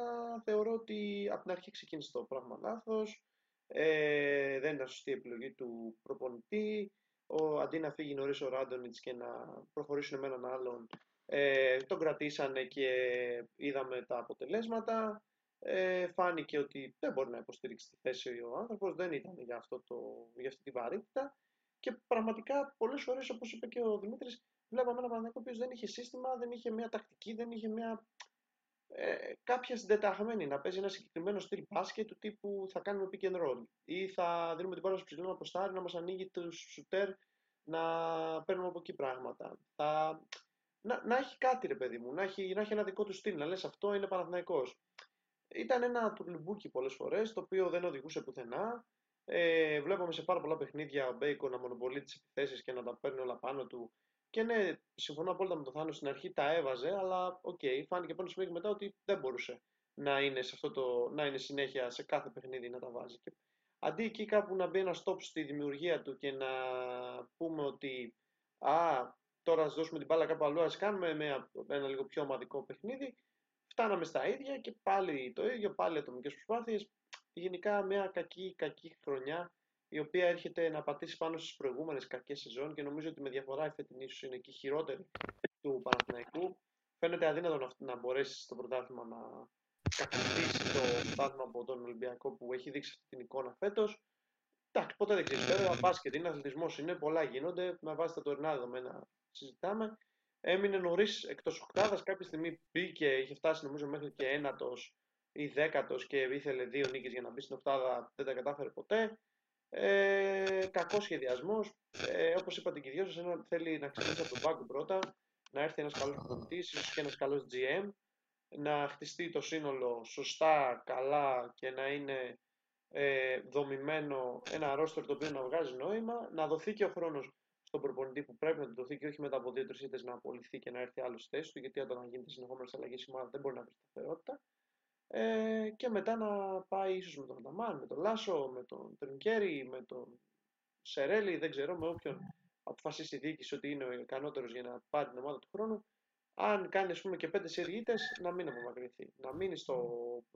θεωρώ ότι από την αρχή ξεκίνησε το πράγμα λάθος. Ε, δεν ήταν σωστή η επιλογή του προπονητή. Ο, αντί να φύγει νωρίς ο Ράντονιτς και να προχωρήσουν με έναν άλλον, ε, τον κρατήσανε και είδαμε τα αποτελέσματα ε, φάνηκε ότι δεν μπορεί να υποστηρίξει τη θέση ο άνθρωπος, δεν ήταν για, αυτό το, για αυτή τη βαρύτητα. Και πραγματικά πολλές φορές, όπως είπε και ο Δημήτρης, βλέπαμε ένα Παναγιώτο ο οποίος δεν είχε σύστημα, δεν είχε μια τακτική, δεν είχε μια. Ε, κάποια συντεταγμένη να παίζει ένα συγκεκριμένο στυλ μπάσκετ του τύπου θα κάνουμε pick and roll ή θα δίνουμε την πάρα στο ψηλό να αποστάρει να μας ανοίγει το σουτέρ να παίρνουμε από εκεί πράγματα. Θα... Να, να έχει κάτι ρε παιδί μου, να έχει, να έχει ένα δικό του στυλ, να λες αυτό είναι Παναθηναϊκός. Ήταν ένα τουρλιμπούκι πολλές φορές, το οποίο δεν οδηγούσε πουθενά. Ε, βλέπαμε σε πάρα πολλά παιχνίδια ο Μπέικο να μονοπολεί τις επιθέσεις και να τα παίρνει όλα πάνω του. Και ναι, συμφωνώ απόλυτα με τον Θάνο, στην αρχή τα έβαζε, αλλά OK, okay, φάνηκε από ένα σημείο και μετά ότι δεν μπορούσε να είναι, σε αυτό το, να είναι συνέχεια σε κάθε παιχνίδι να τα βάζει. Και αντί εκεί κάπου να μπει ένα stop στη δημιουργία του και να πούμε ότι α, τώρα ας δώσουμε την μπάλα κάπου αλλού, ας κάνουμε με ένα λίγο πιο ομαδικό παιχνίδι, φτάναμε στα ίδια και πάλι το ίδιο, πάλι ατομικές προσπάθειες. Γενικά μια κακή, κακή χρονιά η οποία έρχεται να πατήσει πάνω στις προηγούμενες κακές σεζόν και νομίζω ότι με διαφορά η φετινή ίσω είναι και χειρότερη του Παναθηναϊκού. Φαίνεται αδύνατο να, μπορέσεις στο πρωτάθλημα να κατακτήσει το πρωτάθλημα από τον Ολυμπιακό που έχει δείξει αυτή την εικόνα φέτος. Εντάξει, ποτέ δεν ξέρεις. Βέβαια, μπάσκετ είναι, αθλητισμός είναι, πολλά γίνονται. Με βάση τα τωρινά δεδομένα συζητάμε. Έμεινε νωρίς εκτός οκτάδας. Κάποια στιγμή μπήκε, είχε φτάσει νομίζω μέχρι και ένατος ή δέκατος και ήθελε δύο νίκες για να μπει στην οκτάδα. Δεν τα κατάφερε ποτέ. Ε, κακός σχεδιασμός. Ε, Όπως είπατε και οι δυο σας, θέλει να ξεκινήσει από τον πάγκο πρώτα, να έρθει ένας καλός προπονητής, ίσως και ένας καλός GM, να χτιστεί το σύνολο σωστά, καλά και να είναι ε, δομημένο ένα ρόστορ το οποίο να βγάζει νόημα, να δοθεί και ο χρόνος στον προπονητή που πρέπει να του δοθεί και όχι μετά από δύο-τρει ήττες να απολυθεί και να έρθει άλλος στη θέση του, γιατί όταν γίνεται συνεχόμενες αλλαγές η ομάδα δεν μπορεί να βρει σταθερότητα. Ε, και μετά να πάει ίσως με τον Ανταμάν, με τον Λάσο, με τον Τρινκέρι, με τον Σερέλη, δεν ξέρω, με όποιον αποφασίσει η διοίκηση ότι είναι ο ικανότερος για να πάρει την ομάδα του χρόνου. Αν κάνει ας πούμε, και πέντε σεριγίτε, να μην απομακρυνθεί. Να μείνει στο,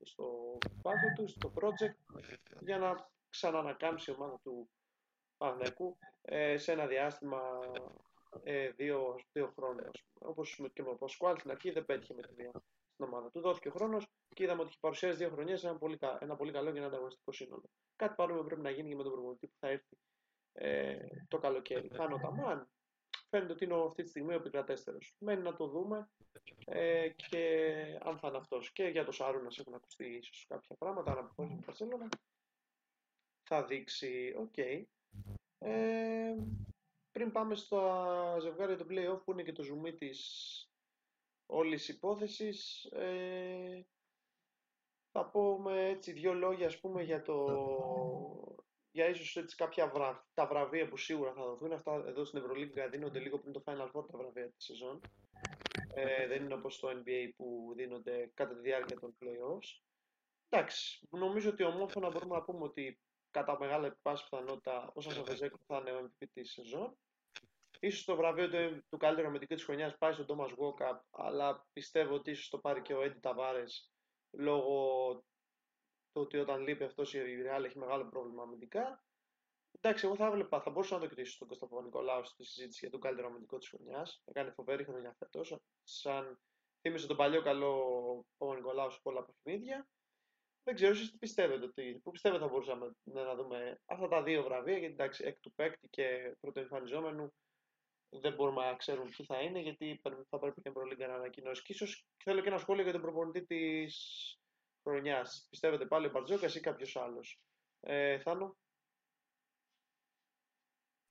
στο πάγκο του, στο project, για να ξανανακάμψει η ομάδα του Παναθηναϊκού ε, σε ένα διάστημα ε, δύο, δύο χρόνων. Όπως και με τον Πασκουάλ στην αρχή δεν πέτυχε με τη μία στην ομάδα του. Δόθηκε ο χρόνος και είδαμε ότι παρουσιάζει δύο χρονιές ένα, πολύ, ένα πολύ καλό και ένα ανταγωνιστικό σύνολο. Κάτι παρόμοιο πρέπει να γίνει και με τον προπονητή που θα έρθει ε, το καλοκαίρι. Θάνο, Αταμάν. Φαίνεται ότι είναι αυτή τη στιγμή ο επικρατέστερος. Μένει να το δούμε ε, και αν θα είναι αυτός. Και για το Σάρουνα έχουν ακουστεί ίσως κάποια πράγματα. Αν αποχωρήσει με την θα δείξει, OK. Okay. Ε, πριν πάμε στο ζευγάρι του play-off που είναι και το zoom της όλης υπόθεσης, ε, θα πούμε έτσι δύο λόγια ας πούμε για το για ίσως έτσι κάποια βρα... τα βραβεία που σίγουρα θα δοθούν. Αυτά εδώ στην Ευρωλίγκα δίνονται λίγο πριν το Final Four τα βραβεία της σεζόν. Ε, δεν είναι όπως το NBA που δίνονται κατά τη διάρκεια των play-offs. Εντάξει, νομίζω ότι ομόφωνα μπορούμε να πούμε ότι κατά μεγάλη πάση πιθανότητα ο Σάσα Βεζέκο θα είναι ο MVP της σεζόν. Ίσως το βραβείο του, του καλύτερου αμυντικού της χρονιάς πάει στον Τόμας Γουόκα, αλλά πιστεύω ότι ίσως το πάρει και ο Έντι Ταβάρες λόγω του ότι όταν λείπει αυτός η Real έχει μεγάλο πρόβλημα αμυντικά. Εντάξει, εγώ θα έβλεπα, θα μπορούσα να το κοιτήσω στον Κωνσταντινό Νικολάους στη συζήτηση για τον καλύτερο αμυντικό της χρονιάς. Έκανε φοβερή χρονιά φέτος. Σαν θύμισε τον παλιό καλό Παπα Νικολάου σε πολλά παιχνίδια. Δεν ξέρω εσείς τι πιστεύετε, ότι, πού πιστεύετε θα μπορούσαμε ναι, να δούμε αυτά τα δύο βραβεία, γιατί εντάξει, εκ του παίκτη και πρωτοεμφανιζόμενου δεν μπορούμε να ξέρουμε ποιοι θα είναι, γιατί θα πρέπει και η Ευρωλίγκα να ανακοινώσει. Και ίσως θέλω και ένα σχόλιο για τον προπονητή της χρονιάς. Πιστεύετε πάλι ο Μπαρτζόκας ή κάποιος άλλος; Ε, Θάνο;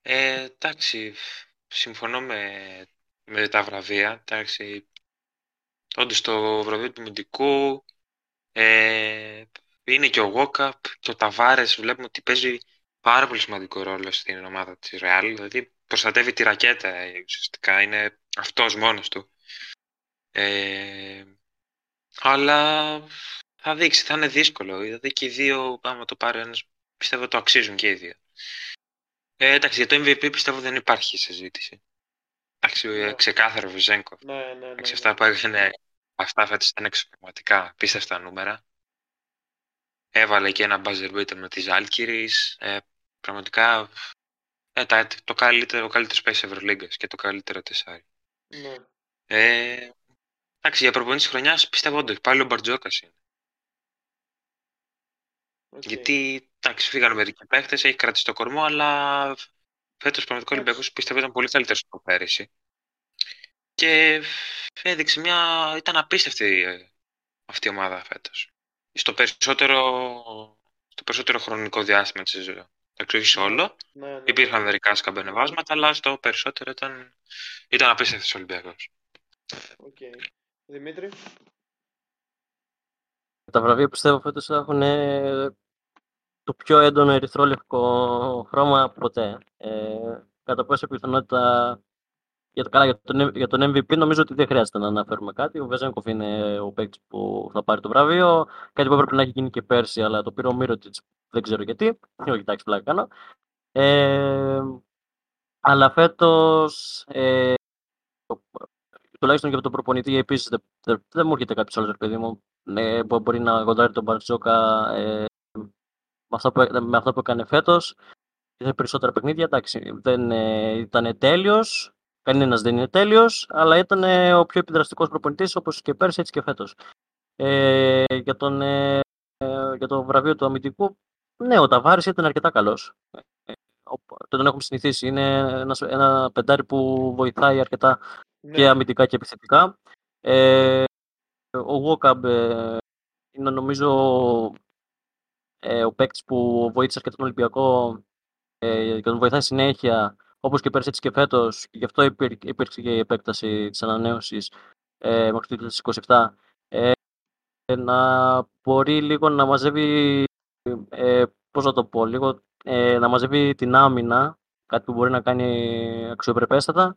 Ε, εντάξει, συμφωνώ με, με τα βραβεία. Εντάξει, όντως το βραβείο του Μυντικού ε, είναι και ο Γόκαπ και ο Ταβάρες βλέπουμε ότι παίζει πάρα πολύ σημαντικό ρόλο στην ομάδα της Real. Δηλαδή προστατεύει τη ρακέτα ε, ουσιαστικά. Είναι αυτός μόνος του. Ε, αλλά θα δείξει, θα είναι δύσκολο. Δηλαδή και οι δύο, άμα το πάρει ένας, πιστεύω το αξίζουν και οι δύο. Ε, εντάξει, για το MVP πιστεύω δεν υπάρχει συζήτηση. Εντάξει, ναι. ξεκάθαρο Βυζέγκο. Ναι, ναι, ναι, ναι. αυτά που έκανε, αυτά φέτος ήταν εξωπραγματικά πίστευτα νούμερα. Έβαλε και ένα buzzer beater με τη Ζάλκυρης. Ε, πραγματικά ε, τα, το καλύτερο, ο καλύτερος space Ευρωλίγκας και το καλύτερο τεσσάρι. Ναι. Ε, εντάξει, για προπονητή της χρονιάς πιστεύω όντως πάλι ο Μπαρτζόκας είναι. Okay. Γιατί εντάξει, φύγανε μερικοί παίχτε, έχει κρατήσει το κορμό, αλλά φέτος πραγματικό Ολυμπιακός πιστεύω ήταν πολύ καλύτερος από πέρυσι. Και έδειξε μια. ήταν απίστευτη ε, αυτή η ομάδα φέτος. Στο περισσότερο, στο περισσότερο χρονικό διάστημα της ζωής. Εντάξει, όχι σε όλο. Ναι, ναι, Υπήρχαν μερικά σκαμπενεβάσματα, αλλά στο περισσότερο ήταν, ήταν απίστευτος ο Ολυμπιακός. Okay. Δημήτρη. Τα βραβεία πιστεύω φέτος θα έχουν το πιο έντονο ερυθρόλευκο χρώμα ποτέ. Ε, κατά πόσα πιθανότητα για, το, καλά, για, τον, για τον MVP νομίζω ότι δεν χρειάζεται να αναφέρουμε κάτι. Ο Βεζέγκοφ είναι ο παίκτης που θα πάρει το βραβείο. Κάτι που έπρεπε να έχει γίνει και πέρσι, αλλά το πήρε ο Μύρωτιτς. Δεν ξέρω γιατί. Όχι, εντάξει, πλάκα κάνω. Ε, αλλά φέτος, ε, τουλάχιστον και από τον προπονητή, επίσης δεν, δεν, δεν, μου έρχεται κάποιος άλλος παιδί μου ε, που μπορεί να γοντάρει τον Μπαρτζόκα ε, με, αυτό που, με αυτό που έκανε φέτος. Σε περισσότερα παιχνίδια, εντάξει, δεν ε, ήταν τέλειος. Κανένας δεν είναι τέλειος, αλλά ήταν ε, ο πιο επιδραστικός προπονητής όπως και πέρσι έτσι και φέτος. Ε, για, τον, ε, για το βραβείο του αμυντικού, ναι, ο Ταβάρης ήταν αρκετά καλός. Ε, τον έχουμε συνηθίσει. Είναι ένας, ένα πεντάρι που βοηθάει αρκετά ναι. και αμυντικά και επιθετικά. Ε, ο Βόκαμπ ε, είναι νομίζω ε, ο παίκτης που βοήθησε αρκετά τον Ολυμπιακό ε, και τον βοηθάει συνέχεια όπως και πέρσι έτσι και φέτος, γι' αυτό υπήρξε και η επέκταση της ανανέωσης ε, μέχρι το 2027, ε, να μπορεί λίγο να μαζεύει, ε, πώς να το πω, λίγο ε, να μαζεύει την άμυνα, κάτι που μπορεί να κάνει αξιοπρεπέστατα.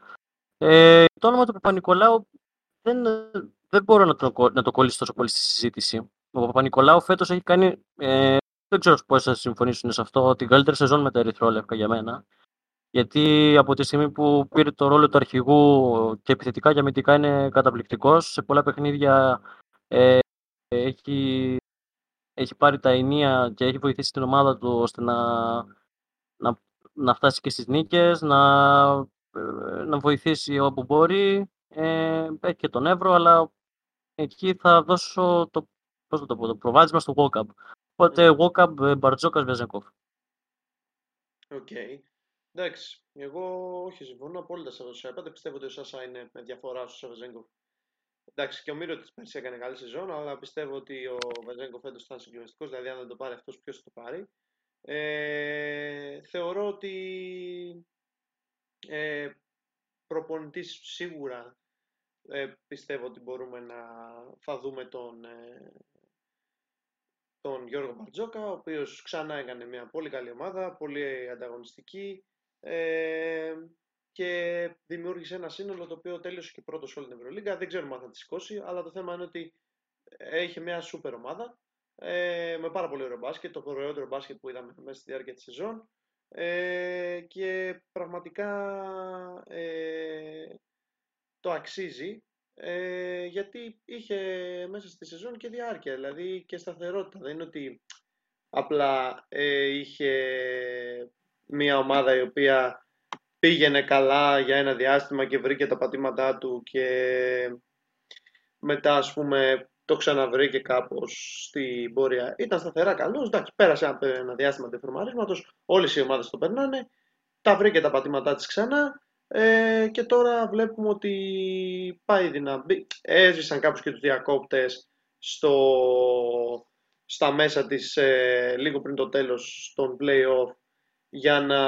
Ε, το όνομα του Παπα-Νικολάου δεν, δεν μπορώ να το, να το κολλήσω τόσο πολύ στη συζήτηση. Ο Παπα-Νικολάου φέτος έχει κάνει, ε, δεν ξέρω πώς θα συμφωνήσουν σε αυτό, την καλύτερη σεζόν με τα ερυθρόλευκα για μένα. Γιατί από τη στιγμή που πήρε το ρόλο του αρχηγού και επιθετικά και αμυντικά είναι καταπληκτικός, σε πολλά παιχνίδια ε, έχει, έχει πάρει τα ηνία και έχει βοηθήσει την ομάδα του ώστε να, να, να φτάσει και στις νίκες, να, να βοηθήσει όπου μπορεί. Ε, έχει και τον Εύρο, αλλά εκεί θα δώσω το, πώς το, πω, το προβάδισμα στο Walkup. Οπότε Walkup, Μπαρτζώκας, Βεζένκοφ. Οκ. Εντάξει, εγώ όχι, συμφωνώ απόλυτα σε αυτό που Πιστεύω ότι ο Σάσα είναι με διαφορά ο Σάσα Βεζένκοφ. Εντάξει, και ο Μύρος της πέρσι έκανε καλή σεζόν, αλλά πιστεύω ότι ο Βεζέγκοφ φέτος ήταν συγκλονιστικός. Δηλαδή, αν δεν το πάρει αυτός, ποιος θα το πάρει. Ε, θεωρώ ότι ε, προπονητής σίγουρα ε, πιστεύω ότι μπορούμε να θα δούμε τον, ε, τον Γιώργο Μπαρτζόκα, ο οποίος ξανά έκανε μια πολύ καλή ομάδα, πολύ ανταγωνιστική, ε, και δημιούργησε ένα σύνολο το οποίο τέλειωσε και πρώτο σε όλη την Ευρωλίγκα. Δεν ξέρουμε αν θα τη σηκώσει, αλλά το θέμα είναι ότι έχει μια σούπερ ομάδα ε, με πάρα πολύ ωραίο μπάσκετ, το ωραιότερο μπάσκετ που είδαμε μέσα στη διάρκεια της σεζόν ε, και πραγματικά ε, το αξίζει ε, γιατί είχε μέσα στη σεζόν και διάρκεια, δηλαδή και σταθερότητα. Δεν είναι ότι απλά ε, είχε μια ομάδα η οποία πήγαινε καλά για ένα διάστημα και βρήκε τα πατήματά του και μετά ας πούμε το ξαναβρήκε κάπως στην πορεία. Ήταν σταθερά καλός. Εντάξει, πέρασε ένα, ένα διάστημα τεφορμαρίσματος. Όλες οι ομάδες το περνάνε. Τα βρήκε τα πατήματά της ξανά. Ε, και τώρα βλέπουμε ότι πάει δυνατή. Έζησαν κάποιους και τους διακόπτες στο, στα μέσα της ε, λίγο πριν το τέλος των play-off για να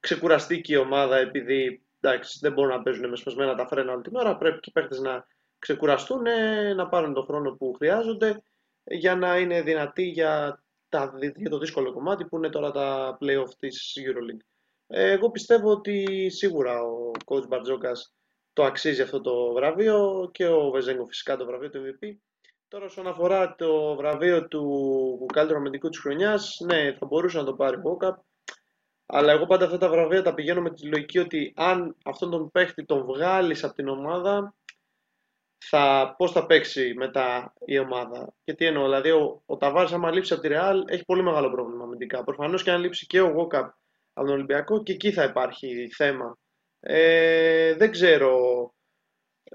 ξεκουραστεί και η ομάδα επειδή εντάξει, δεν μπορούν να παίζουν με σπασμένα τα φρένα όλη την ώρα. Πρέπει και οι παίχτες να ξεκουραστούν, να πάρουν τον χρόνο που χρειάζονται για να είναι δυνατοί για, τα, για το δύσκολο κομμάτι που είναι τώρα τα play-off της EuroLeague. Εγώ πιστεύω ότι σίγουρα ο coach Μπαρτζόκας το αξίζει αυτό το βραβείο και ο Βεζέγκο φυσικά το βραβείο του MVP. Τώρα όσον αφορά το βραβείο του καλύτερου αμυντικού της χρονιάς, ναι, θα μπορούσε να το πάρει ο Όκαπ. Αλλά εγώ πάντα αυτά τα βραβεία τα πηγαίνω με τη λογική ότι αν αυτόν τον παίχτη τον βγάλεις από την ομάδα, θα, πώς θα παίξει μετά η ομάδα. Και τι εννοώ, δηλαδή ο, ο Ταβάρης άμα λείψει από τη Ρεάλ έχει πολύ μεγάλο πρόβλημα αμυντικά. Προφανώς και αν λείψει και ο Γόκαπ από τον Ολυμπιακό και εκεί θα υπάρχει θέμα. Ε, δεν ξέρω.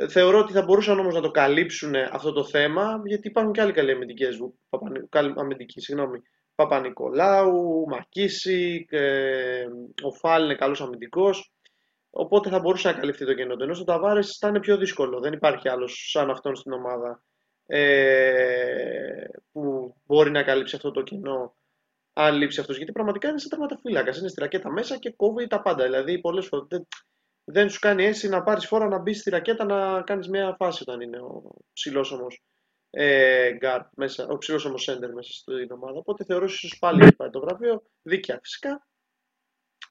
Θεωρώ ότι θα μπορούσαν όμως να το καλύψουν αυτό το θέμα γιατί υπάρχουν και άλλοι καλοί αμυντικές, αμυντικοί, συγγνώμη. Παπα-Νικολάου, Μακίση, ε, ο Φάλ είναι καλός αμυντικός. Οπότε θα μπορούσε να καλυφθεί το κενό του. Ενώ στο Ταβάρες θα είναι πιο δύσκολο. Δεν υπάρχει άλλος σαν αυτόν στην ομάδα ε, που μπορεί να καλύψει αυτό το κενό αν λείψει αυτός. Γιατί πραγματικά είναι σαν τερματοφύλακας. Είναι στη ρακέτα μέσα και κόβει τα πάντα. Δηλαδή, πολλές φορές δεν, δεν σου κάνει έτσι να πάρεις φόρα να μπεις στη ρακέτα να κάνεις μια φάση όταν είναι ο ψηλός όμω ε, μέσα, ο ψηλός όμως σέντερ μέσα στην ομάδα. Οπότε θεωρώ ίσως πάλι πάει το βραβείο. Δίκαια φυσικά.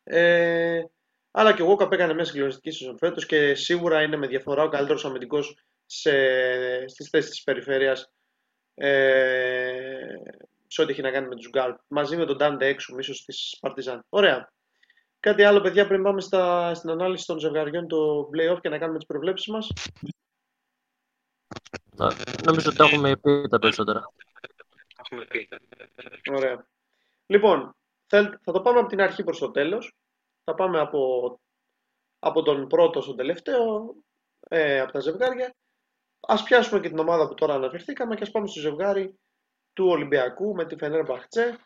Ε, αλλά και ο Γόκαπ έκανε μια συγκλονιστική σεζόν φέτος και σίγουρα είναι με διαφορά ο καλύτερος αμυντικός στις θέσεις της περιφέρειας. Ε, σε ό,τι έχει να κάνει με τους Γκάρτ. Μαζί με τον Ντάντε έξω, μίσος της Παρτιζάν. Ωραία. Κάτι άλλο, παιδιά, πριν πάμε στα, στην ανάλυση των ζευγαριών το playoff και να κάνουμε τις προβλέψεις μας. Νομίζω ότι τα έχουμε πει τα περισσότερα. Ωραία. Λοιπόν, θα το πάμε από την αρχή προς το τέλος. Θα πάμε από, από τον πρώτο στον τελευταίο, ε, από τα ζευγάρια. Ας πιάσουμε και την ομάδα που τώρα αναφερθήκαμε και ας πάμε στο ζευγάρι του Ολυμπιακού με τη Φενέρ Μπαχτσέ.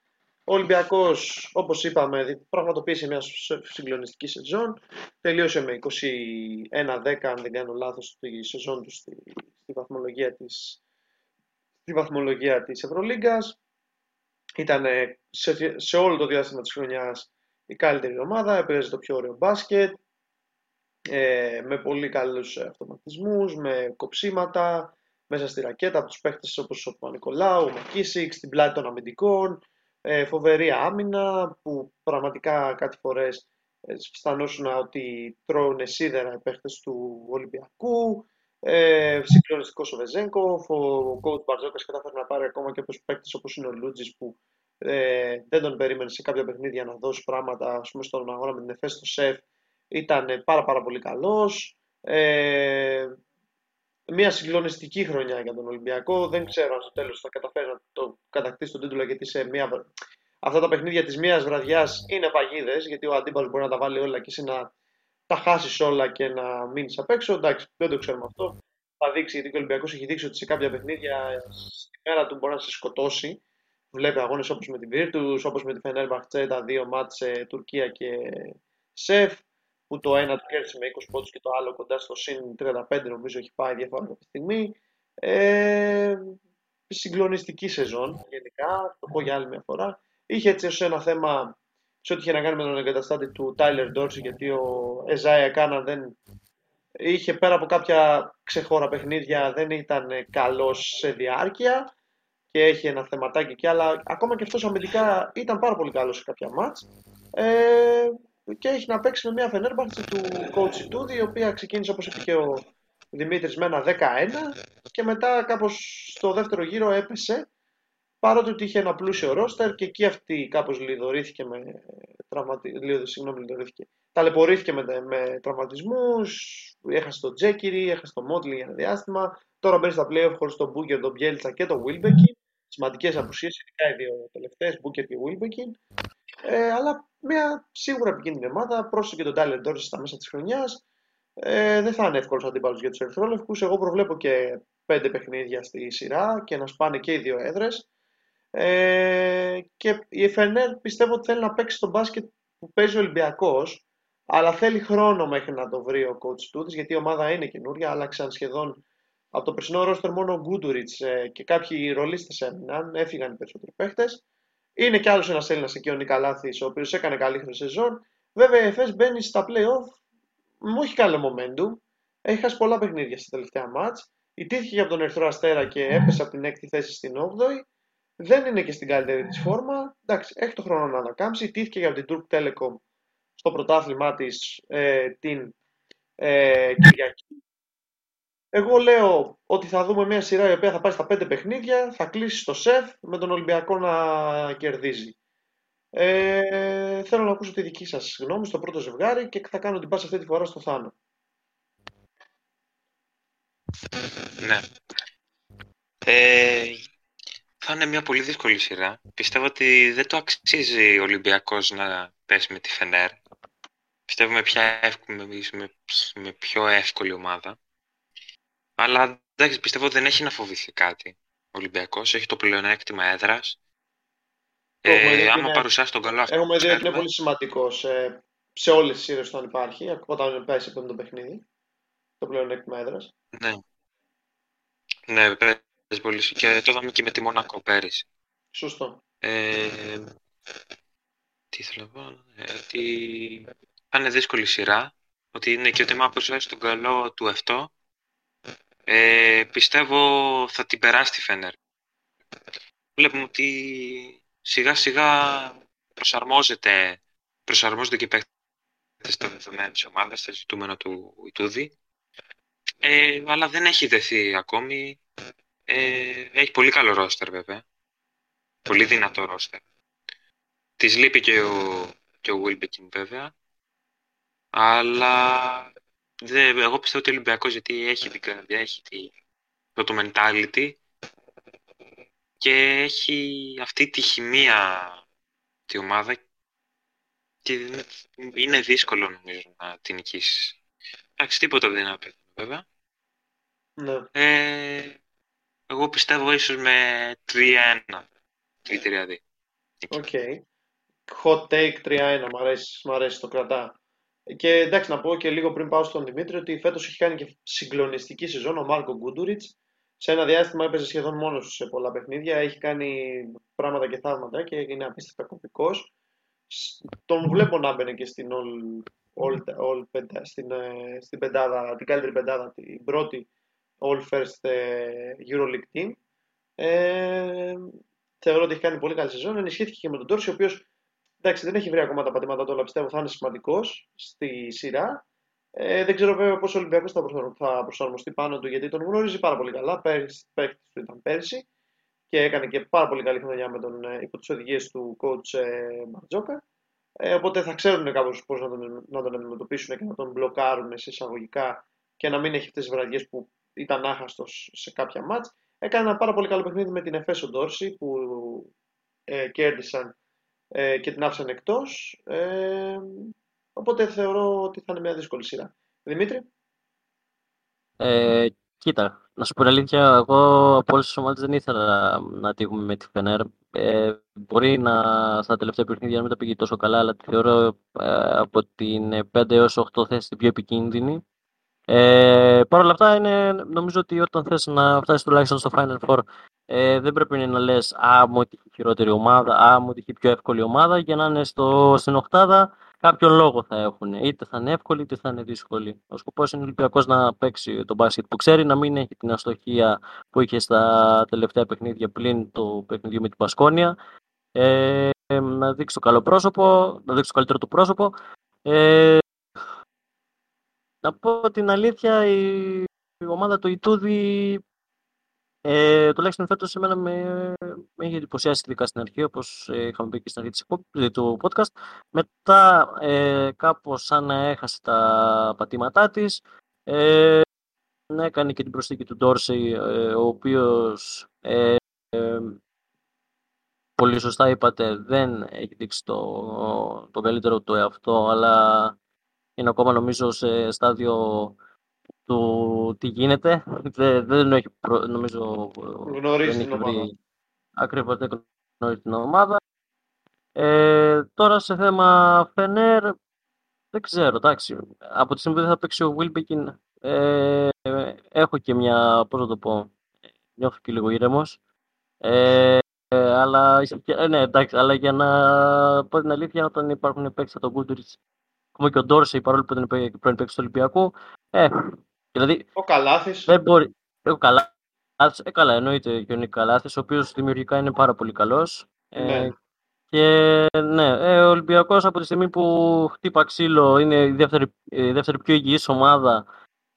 Ο Ολυμπιακός, όπως είπαμε, πραγματοποίησε μια συγκλονιστική σεζόν. Τελείωσε με 21-10, αν δεν κάνω λάθος, τη σεζόν του στη, στη βαθμολογία της, στη βαθμολογία της Ευρωλίγκας. Ήταν σε, σε όλο το διάστημα της χρονιάς η καλύτερη ομάδα, έπαιζε το πιο ωραίο μπάσκετ, ε, με πολύ καλούς αυτοματισμούς, με κοψίματα, μέσα στη ρακέτα από τους παίχτες όπως ο Παπα-Νικολάου, ο Μακίσικ, στην πλάτη των αμυντικών, ε, φοβερή άμυνα που πραγματικά κάτι φορές ε, αισθανόσουν ότι τρώνε σίδερα οι παίχτες του Ολυμπιακού, ε, συγκλονιστικός ο Βεζέγκοφ, ο Κόουτ Μπαρτζόκας κατάφερε να πάρει ακόμα και από παίκτες όπως είναι ο Λούτζης που ε, δεν τον περίμενε σε κάποια παιχνίδια να δώσει πράγματα. Α πούμε στον αγώνα με την Εφέ στο ΣΕΦ ήταν πάρα, πάρα πολύ καλός. Ε, μια συγκλονιστική χρονιά για τον Ολυμπιακό. Δεν ξέρω αν στο τέλος θα καταφέρει να το κατακτήσει τον τίτλο γιατί σε μια... αυτά τα παιχνίδια της μίας βραδιάς είναι παγίδες. Γιατί ο αντίπαλος μπορεί να τα βάλει όλα και εσύ να τα χάσεις όλα και να μείνεις απ' έξω. Εντάξει, δεν το ξέρουμε αυτό. Θα δείξει γιατί ο Ολυμπιακός έχει δείξει ότι σε κάποια παιχνίδια στη μέρα του μπορεί να σε σκοτώσει. Βλέπει αγώνες όπως με την Virtus, όπως με τη Φενέρ Μπαχτσέ, τα δύο μάτσε Τουρκία και ΣΕΦ που το ένα του κέρδισε με 20 πόντους και το άλλο κοντά στο συν 35 νομίζω έχει πάει διαφορά κάποια στιγμή. Ε, συγκλονιστική σεζόν γενικά, το πω για άλλη μια φορά. Είχε έτσι ως ένα θέμα σε ό,τι είχε να κάνει με τον εγκαταστάτη του Tyler Dorsey γιατί ο Εζάια Κάνα δεν είχε πέρα από κάποια ξεχώρα παιχνίδια δεν ήταν καλός σε διάρκεια και έχει ένα θεματάκι εκεί, αλλά ακόμα και αυτός αμυντικά ήταν πάρα πολύ καλός σε κάποια μάτς. Ε, και έχει να παίξει με μια Φενέρμπαχτση του coach Τούδη, η οποία ξεκίνησε όπως είπε και ο Δημήτρης με ένα 11 και μετά κάπως στο δεύτερο γύρο έπεσε παρότι ότι είχε ένα πλούσιο ρόστερ και εκεί αυτή κάπως λοιδορήθηκε με τραυματι... συγγνώμη, λοιδορήθηκε. Ταλαιπωρήθηκε με, με τραυματισμούς, έχασε τον Τζέκιρι, έχασε τον Μότλι για ένα διάστημα. Τώρα μπαίνει στα playoff χωρίς τον Μπούκερ, τον Μπιέλιτσα και τον Βίλμπεκιν. Σημαντικές απουσίες, ειδικά οι δύο τελευταίες, Μπούκερ και Βίλμπεκιν. Ε, αλλά μια σίγουρα επικίνδυνη ομάδα. Πρόσθεσε και τον Τάιλερ Ντόρσεϊ στα μέσα της χρονιάς. Ε, δεν θα είναι εύκολος αντίπαλος για τους Ερυθρόλευκους. Εγώ προβλέπω και πέντε παιχνίδια στη σειρά και να σπάνε και οι δύο έδρες. Ε, και η Φενέρ πιστεύω ότι θέλει να παίξει τον μπάσκετ που παίζει ο Ολυμπιακός, αλλά θέλει χρόνο μέχρι να το βρει ο coach του γιατί η ομάδα είναι καινούρια, άλλαξαν σχεδόν από το περσινό ρόστερ μόνο ο Γκούντουριτς ε, και κάποιοι ρολίστες έμειναν, έφυγαν οι περισσότεροι παίχτες. Είναι κι άλλος ένας Έλληνας εκεί, ο Νικαλάθης, ο οποίος έκανε καλύτερη σεζόν. Βέβαια, η ΕΦΕΣ μπαίνει στα playoff, μου έχει καλό momentum. Έχει χάσει πολλά παιχνίδια στα τελευταία μάτς. Ιτήθηκε για τον Ερθρό Αστέρα και έπεσε από την έκτη θέση στην 8η. Δεν είναι και στην καλύτερη της φόρμα. Εντάξει, έχει το χρόνο να ανακάμψει. Ιτήθηκε για την Turk Telecom στο πρωτάθλημά της ε, την ε, Κυριακή. Εγώ λέω ότι θα δούμε μια σειρά η οποία θα πάει στα πέντε παιχνίδια, θα κλείσει στο σεφ με τον Ολυμπιακό να κερδίζει. Ε, θέλω να ακούσω τη δική σας γνώμη στο πρώτο ζευγάρι και θα κάνω την πάσα αυτή τη φορά στο Θάνο. Ναι. Ε, θα είναι μια πολύ δύσκολη σειρά. Πιστεύω ότι δεν το αξίζει ο Ολυμπιακός να πέσει με τη Φενέρ. Πιστεύω με, με, με πιο εύκολη ομάδα. Αλλά εντάξει, πιστεύω ότι δεν έχει να φοβηθεί κάτι. Ο Ολυμπιακός έχει το πλεονέκτημα έδρας. Ε, άμα είναι... παρουσιάσει τον καλό αυτό. Έχουμε δει ότι είναι πολύ σημαντικός σε, σε όλες τις σειρές όταν υπάρχει, όταν πέσει από το παιχνίδι. Το πλεονέκτημα έδρας. Ναι. Ναι, παίζει πολύ. Και το είδαμε και με τη Μονακό πέρυσι. Σωστό. Ε, τι θέλω να πω. Ε, ότι θα είναι δύσκολη σειρά. Ότι είναι και ότι άμα παρουσιάσει τον καλό του αυτό, ε, πιστεύω θα την περάσει τη Φένερ. Βλέπουμε ότι σιγά σιγά προσαρμόζεται, προσαρμόζονται και οι παίκτες στο δεδομένο της ομάδας, στο ζητούμενο του Ιτούδη. Ε, αλλά δεν έχει δεθεί ακόμη. Ε, έχει πολύ καλό ρόστερ βέβαια. Πολύ δυνατό ρόστερ. Της λείπει και ο, και ο Wilbekin βέβαια. Αλλά Δε, εγώ πιστεύω ότι ο Ολυμπιακός γιατί έχει την καρδιά, έχει το, το mentality και έχει αυτή τη χημεία τη ομάδα και είναι δύσκολο νομίζω να την νικήσεις. Εντάξει, τίποτα δεν είναι απέθανο βέβαια. Ναι. Ε, εγώ πιστεύω ίσως με 3-1. 3-3-2. Οκ. Okay. Hot take 3-1, μ' αρέσει, μ αρέσει, το κρατά. Και εντάξει, να πω και λίγο πριν πάω στον Δημήτρη ότι φέτος έχει κάνει και συγκλονιστική σεζόν ο Μάρκο Γκούντουριτς. Σε ένα διάστημα έπαιζε σχεδόν μόνος του σε πολλά παιχνίδια. Έχει κάνει πράγματα και θαύματα και είναι απίστευτα σκοπικό. Τον βλέπω να μπαίνει και στην all, all, all, all στην, ε, στην πεντάδα, την καλύτερη πεντάδα, την πρώτη All First ε, Euroleague Team. Ε, θεωρώ ότι έχει κάνει πολύ καλή σεζόν. Ενισχύθηκε και με τον Τόρση, ο οποίος Εντάξει, δεν έχει βρει ακόμα τα πατήματα του, αλλά πιστεύω θα είναι σημαντικός στη σειρά. Ε, δεν ξέρω βέβαια πώς ο Ολυμπιακός θα προσαρμοστεί πάνω του, γιατί τον γνωρίζει πάρα πολύ καλά. Πέρυσι του ήταν πέρσι και έκανε και πάρα πολύ καλή χρονιά με τον, ε, υπό τις οδηγίες του coach ε, Μαρτζόκα. Ε, οπότε θα ξέρουν κάπως πώς να τον, να τον αντιμετωπίσουν και να τον μπλοκάρουν σε εισαγωγικά και να μην έχει αυτές τις βραδιές που ήταν άχαστος σε κάποια μάτς. Έκανε ένα πάρα πολύ καλό παιχνίδι με την Εφέσο Ντόρση που ε, κέρδισαν ε, και την άφησαν εκτός. Ε, οπότε θεωρώ ότι θα είναι μια δύσκολη σειρά. Δημήτρη; Ε, κοίτα, να σου πω αλήθεια, εγώ από όλες τις ομάδες δεν ήθελα να τύχουμε με τη Φενέρ. Ε, μπορεί να στα τελευταία παιχνίδια να μην τα πήγε τόσο καλά, αλλά τη θεωρώ ε, από την 5 έως 8 θέση την πιο επικίνδυνη. Ε, Παρ' όλα αυτά, είναι, νομίζω ότι όταν θες να φτάσεις τουλάχιστον στο Final Four, ε, δεν πρέπει να λες Α, μου έχει χειρότερη ομάδα, Α, μου έχει πιο εύκολη ομάδα, για να είναι στο, στην Οχτάδα κάποιον λόγο θα έχουν. Είτε θα είναι εύκολη, είτε θα είναι δύσκολη. Ο σκοπός είναι ο Ολυμπιακός να παίξει τον μπάσκετ που ξέρει, να μην έχει την αστοχία που είχε στα τελευταία παιχνίδια πλην το παιχνίδι με την Πασκόνια. Ε, να δείξει το καλό πρόσωπο, να δείξει το καλύτερο του πρόσωπο. Ε, να πω την αλήθεια, η, η ομάδα του Ιτούδη ε, τουλάχιστον φέτος εμένα με, με είχε εντυπωσιάσει ειδικά στην αρχή, όπως ε, είχαμε πει και στην αρχή της, του podcast. Μετά, ε, κάπως σαν να έχασε τα πατήματά της, ε, έκανε και την προσθήκη του Ντόρσεϊ, ε, ο οποίος ε, ε, πολύ σωστά είπατε, δεν έχει δείξει το, το καλύτερο του εαυτό, αλλά είναι ακόμα νομίζω σε στάδιο του τι γίνεται. Δεν, δεν έχει, προ- νομίζω, Γνωρίζει δεν την έχει ομάδα. βρει ακριβώς δεν γνωρίζει την ομάδα. Ε, τώρα σε θέμα Φενέρ, δεν ξέρω, εντάξει. Από τη στιγμή που δεν θα παίξει ο Wilbekin, ε, έχω και μια, πώς να το πω, νιώθω και λίγο ήρεμος. Ε, ε, αλλά, ε, ναι, εντάξει, αλλά για να πω την αλήθεια, όταν υπάρχουν παίκτες από τον Γκούντουριτς, ακόμα και ο Ντόρσεϊ, παρόλο που δεν είναι πρώην παίκτης του Ολυμπιακού, ε, δηλαδή Ο Καλάθης. δεν μπορεί. Έχω καλά. Ε, καλά, εννοείται και ο Νίκος Καλάθης, ο οποίος δημιουργικά είναι πάρα πολύ καλός. Ε, Ναι. και ναι, ε, ο Ολυμπιακός από τη στιγμή που χτύπα ξύλο είναι η δεύτερη, η δεύτερη πιο υγιής ομάδα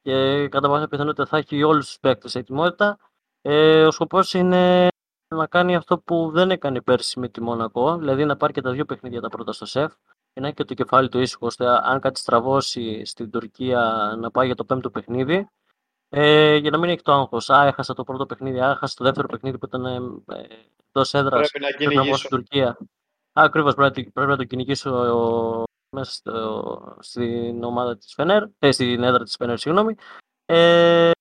και κατά πάσα πιθανότητα θα έχει όλους τους παίκτες σε ετοιμότητα. Ε, ο σκοπός είναι να κάνει αυτό που δεν έκανε πέρσι με τη Μονακό, δηλαδή να πάρει και τα δύο παιχνίδια τα πρώτα στο σεφ και να έχει και το κεφάλι του ήσυχο, ώστε αν κάτι στραβώσει στην Τουρκία να πάει για το πέμπτο παιχνίδι. Ε, για να μην έχει το άγχος. Α, έχασα το πρώτο παιχνίδι, α, έχασα το δεύτερο παιχνίδι που ήταν ε, εντός έδρας. Πρέπει να Πρέπει να πάω κυνηγήσω. στην Τουρκία. Ακριβώς πρέπει, πρέπει να το κυνηγήσω ο- μέσα στο, στην ομάδα της Φενέρ, ε, στην έδρα της Φενέρ, συγγνώμη. Ε,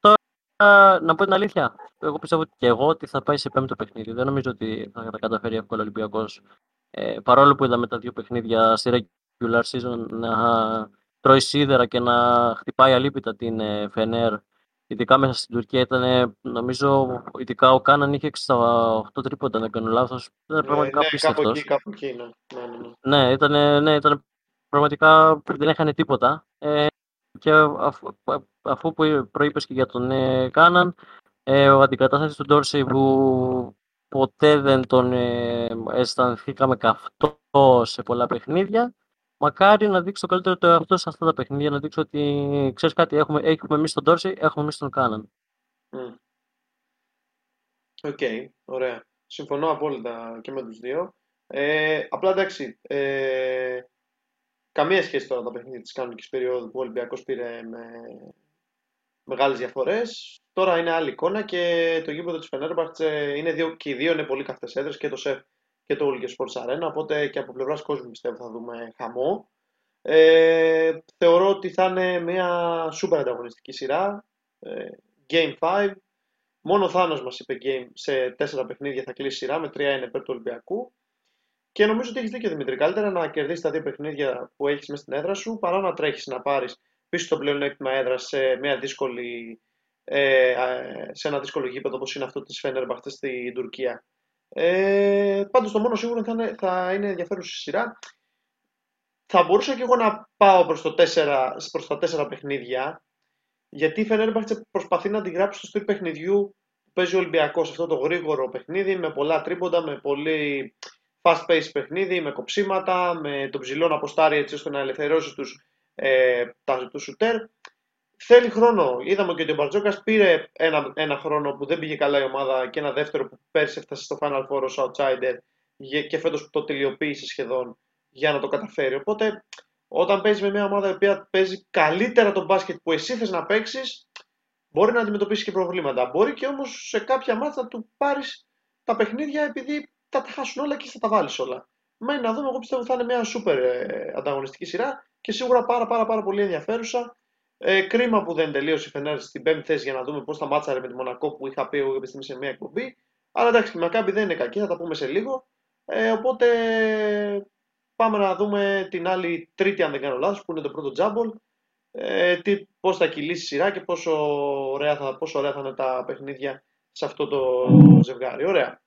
τώρα, να πω την αλήθεια, εγώ πιστεύω και εγώ ότι θα πάει σε πέμπτο παιχνίδι. Δεν νομίζω ότι θα τα καταφέρει εύκολα ο Ολυμπιακός. Ε, παρόλο που είδαμε τα δύο παιχνίδια στη regular season να τρώει σίδερα και να χτυπάει αλίπητα την ε, Φενέρ, ειδικά μέσα στην Τουρκία ήταν, ε, νομίζω, ειδικά ο Κάναν είχε 68 τρίποτα, αν δεν κάνω λάθος. Ήταν Ε, πραγματικά ναι, κάπου απίστευτος. εκεί, κάπου εκεί, ναι. ναι, ναι, ναι. Ναι, ήταν, ναι, ήταν πραγματικά δεν έχανε τίποτα. Ε, και αφού, αφού που προείπες και για τον ε, Κάναν, ε, ο αντικατάστατης του Ντόρσεϊ που ποτέ δεν τον ε, αισθανθήκαμε καυτός σε πολλά παιχνίδια, μακάρι να δείξει το καλύτερο του εαυτό σε αυτά τα παιχνίδια, να δείξει ότι ξέρεις κάτι, έχουμε, έχουμε εμείς τον Ντόρσεϊ, έχουμε εμείς τον Κάναν. Μμ. Οκ, ωραία. Συμφωνώ απόλυτα και με τους δύο. Ε, απλά εντάξει, ε, καμία σχέση τώρα τα παιχνίδια της κανονικής περίοδου που ο Ολυμπιακός πήρε με μεγάλες διαφορές. Τώρα είναι άλλη εικόνα και το γήπεδο της Φενέρμπαχτσε είναι δύο, και οι δύο είναι πολύ καυτές έδρες και το ΣΕΦ και το Ulker Sports Arena, οπότε και από πλευράς κόσμου πιστεύω θα δούμε χαμό. Ε, θεωρώ ότι θα είναι μια σούπερ ανταγωνιστική σειρά. Ε, Game 5. Μόνο ο Θάνος μας είπε game σε τέσσερα παιχνίδια θα κλείσει σειρά, με τρία είναι υπέρ του Ολυμπιακού. Και νομίζω ότι έχεις δίκιο Δημήτρη. Καλύτερα να κερδίσεις τα δύο παιχνίδια που έχεις μέσα στην έδρα σου παρά να τρέχεις να πάρεις πίσω το πλεονέκτημα έδρας σε, μια δύσκολη, ε, ε, σε ένα δύσκολο γήπεδο όπως είναι αυτό της Φένερμπαχτ στην Τουρκία. Ε, Πάντως το μόνο σίγουρο θα είναι, θα είναι ενδιαφέρουσα η σειρά. Θα μπορούσα και εγώ να πάω προς, το 4, προς τα τέσσερα παιχνίδια γιατί η Φενέρμπαχτσε προσπαθεί να αντιγράψει το στυλ παιχνιδιού που παίζει ο Ολυμπιακός. Αυτό το γρήγορο παιχνίδι με πολλά τρίποντα, με πολύ fast paced παιχνίδι, με κοψίματα, με τον ψηλό να αποστάρει έτσι ώστε να ελευθερώσει τους, ε, τα, τους σουτέρ. Θέλει χρόνο. Είδαμε και ότι ο Μπαρτζόκας πήρε ένα, ένα χρόνο που δεν πήγε καλά η ομάδα και ένα δεύτερο που πέρσι έφτασε στο Final Four ως outsider και φέτος που το τελειοποίησε σχεδόν για να το καταφέρει. Οπότε όταν παίζεις με μια ομάδα η οποία παίζει καλύτερα το μπάσκετ που εσύ θες να παίξεις, μπορεί να αντιμετωπίσεις και προβλήματα. Μπορεί και όμως σε κάποια ματς να του πάρεις τα παιχνίδια επειδή θα τα χάσουν όλα και θα τα βάλεις όλα. Μένει να δούμε, εγώ πιστεύω θα είναι μια σούπερ ε, ανταγωνιστική σειρά και σίγουρα πάρα πάρα, πάρα πολύ ενδιαφέρουσα. Ε, κρίμα που δεν τελείωσε η Φενέρ στην πέμπτη θέση για να δούμε πώς θα μάτσαρε με τη Μονακό που είχα πει εγώ κάποια στιγμή σε μια εκπομπή. Αλλά εντάξει, η Μακάμπη δεν είναι κακή, θα τα πούμε σε λίγο. Ε, οπότε πάμε να δούμε την άλλη τρίτη, αν δεν κάνω λάθος, που είναι το πρώτο τζάμπολ. Ε, τι, πώς θα κυλήσει η σειρά και πόσο ωραία, θα, πόσο ωραία θα είναι τα παιχνίδια σε αυτό το ζευγάρι. Ωραία.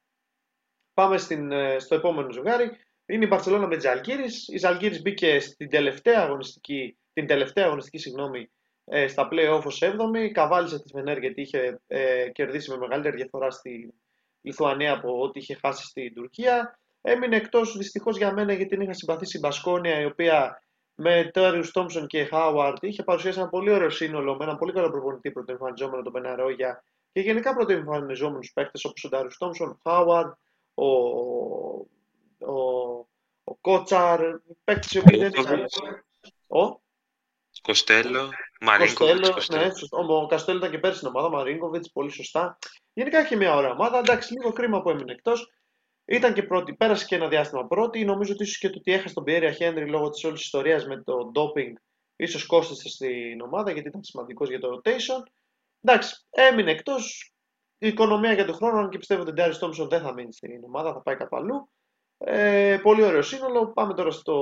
Πάμε στην, στο επόμενο ζευγάρι. Είναι η Μπαρσελόνα με Τζαλγκύρης. Η Τζαλγκύρης μπήκε στην τελευταία αγωνιστική, την τελευταία αγωνιστική συγγνώμη, ε, στα play-off ως 7η. Καβάλισε της Φενέρ γιατί είχε ε, κερδίσει με μεγαλύτερη διαφορά στη Λιθουανία από ό,τι είχε χάσει στην Τουρκία. Έμεινε εκτός δυστυχώς για μένα γιατί την είχα συμπαθήσει η Μπασκόνια, η οποία με Τέριους Τόμψον και Χάουαρτ είχε παρουσιάσει ένα πολύ ωραίο σύνολο με έναν πολύ καλό προπονητή πρωτοεμφανιζόμενο τον Πεναρόγια και γενικά πρωτοεμφανιζόμενους παίχτε όπως ο Τέριους Τόμψον, Χάουαρτ, ο, ο, ο Κότσαρ, παίχτε οι οποίοι δεν είχαν. Ο; Κοστέλο, Μαρίνκοβιτς. Κοστέλο, ναι, ο Καστέλο ήταν και πέρσι στην ομάδα, Μαρίνκοβιτς, πολύ σωστά. Γενικά έχει μια ωραία ομάδα. Εντάξει, λίγο κρίμα που έμεινε εκτός. Ήταν και πρώτη, πέρασε και ένα διάστημα πρώτη. Νομίζω ότι ίσως και το ότι έχασε τον Πιέρια Χένρι λόγω της όλης ιστορίας με το ντόπινγκ ίσως κόστησε στην ομάδα γιατί ήταν σημαντικός για το rotation. Εντάξει, έμεινε εκτός. Η οικονομία για τον χρόνο, αν και πιστεύω ότι ο Ντάρις Τόμψον δεν θα μείνει στην ομάδα, θα πάει κάπου αλλού. Ε, πολύ ωραίο σύνολο. Πάμε τώρα στο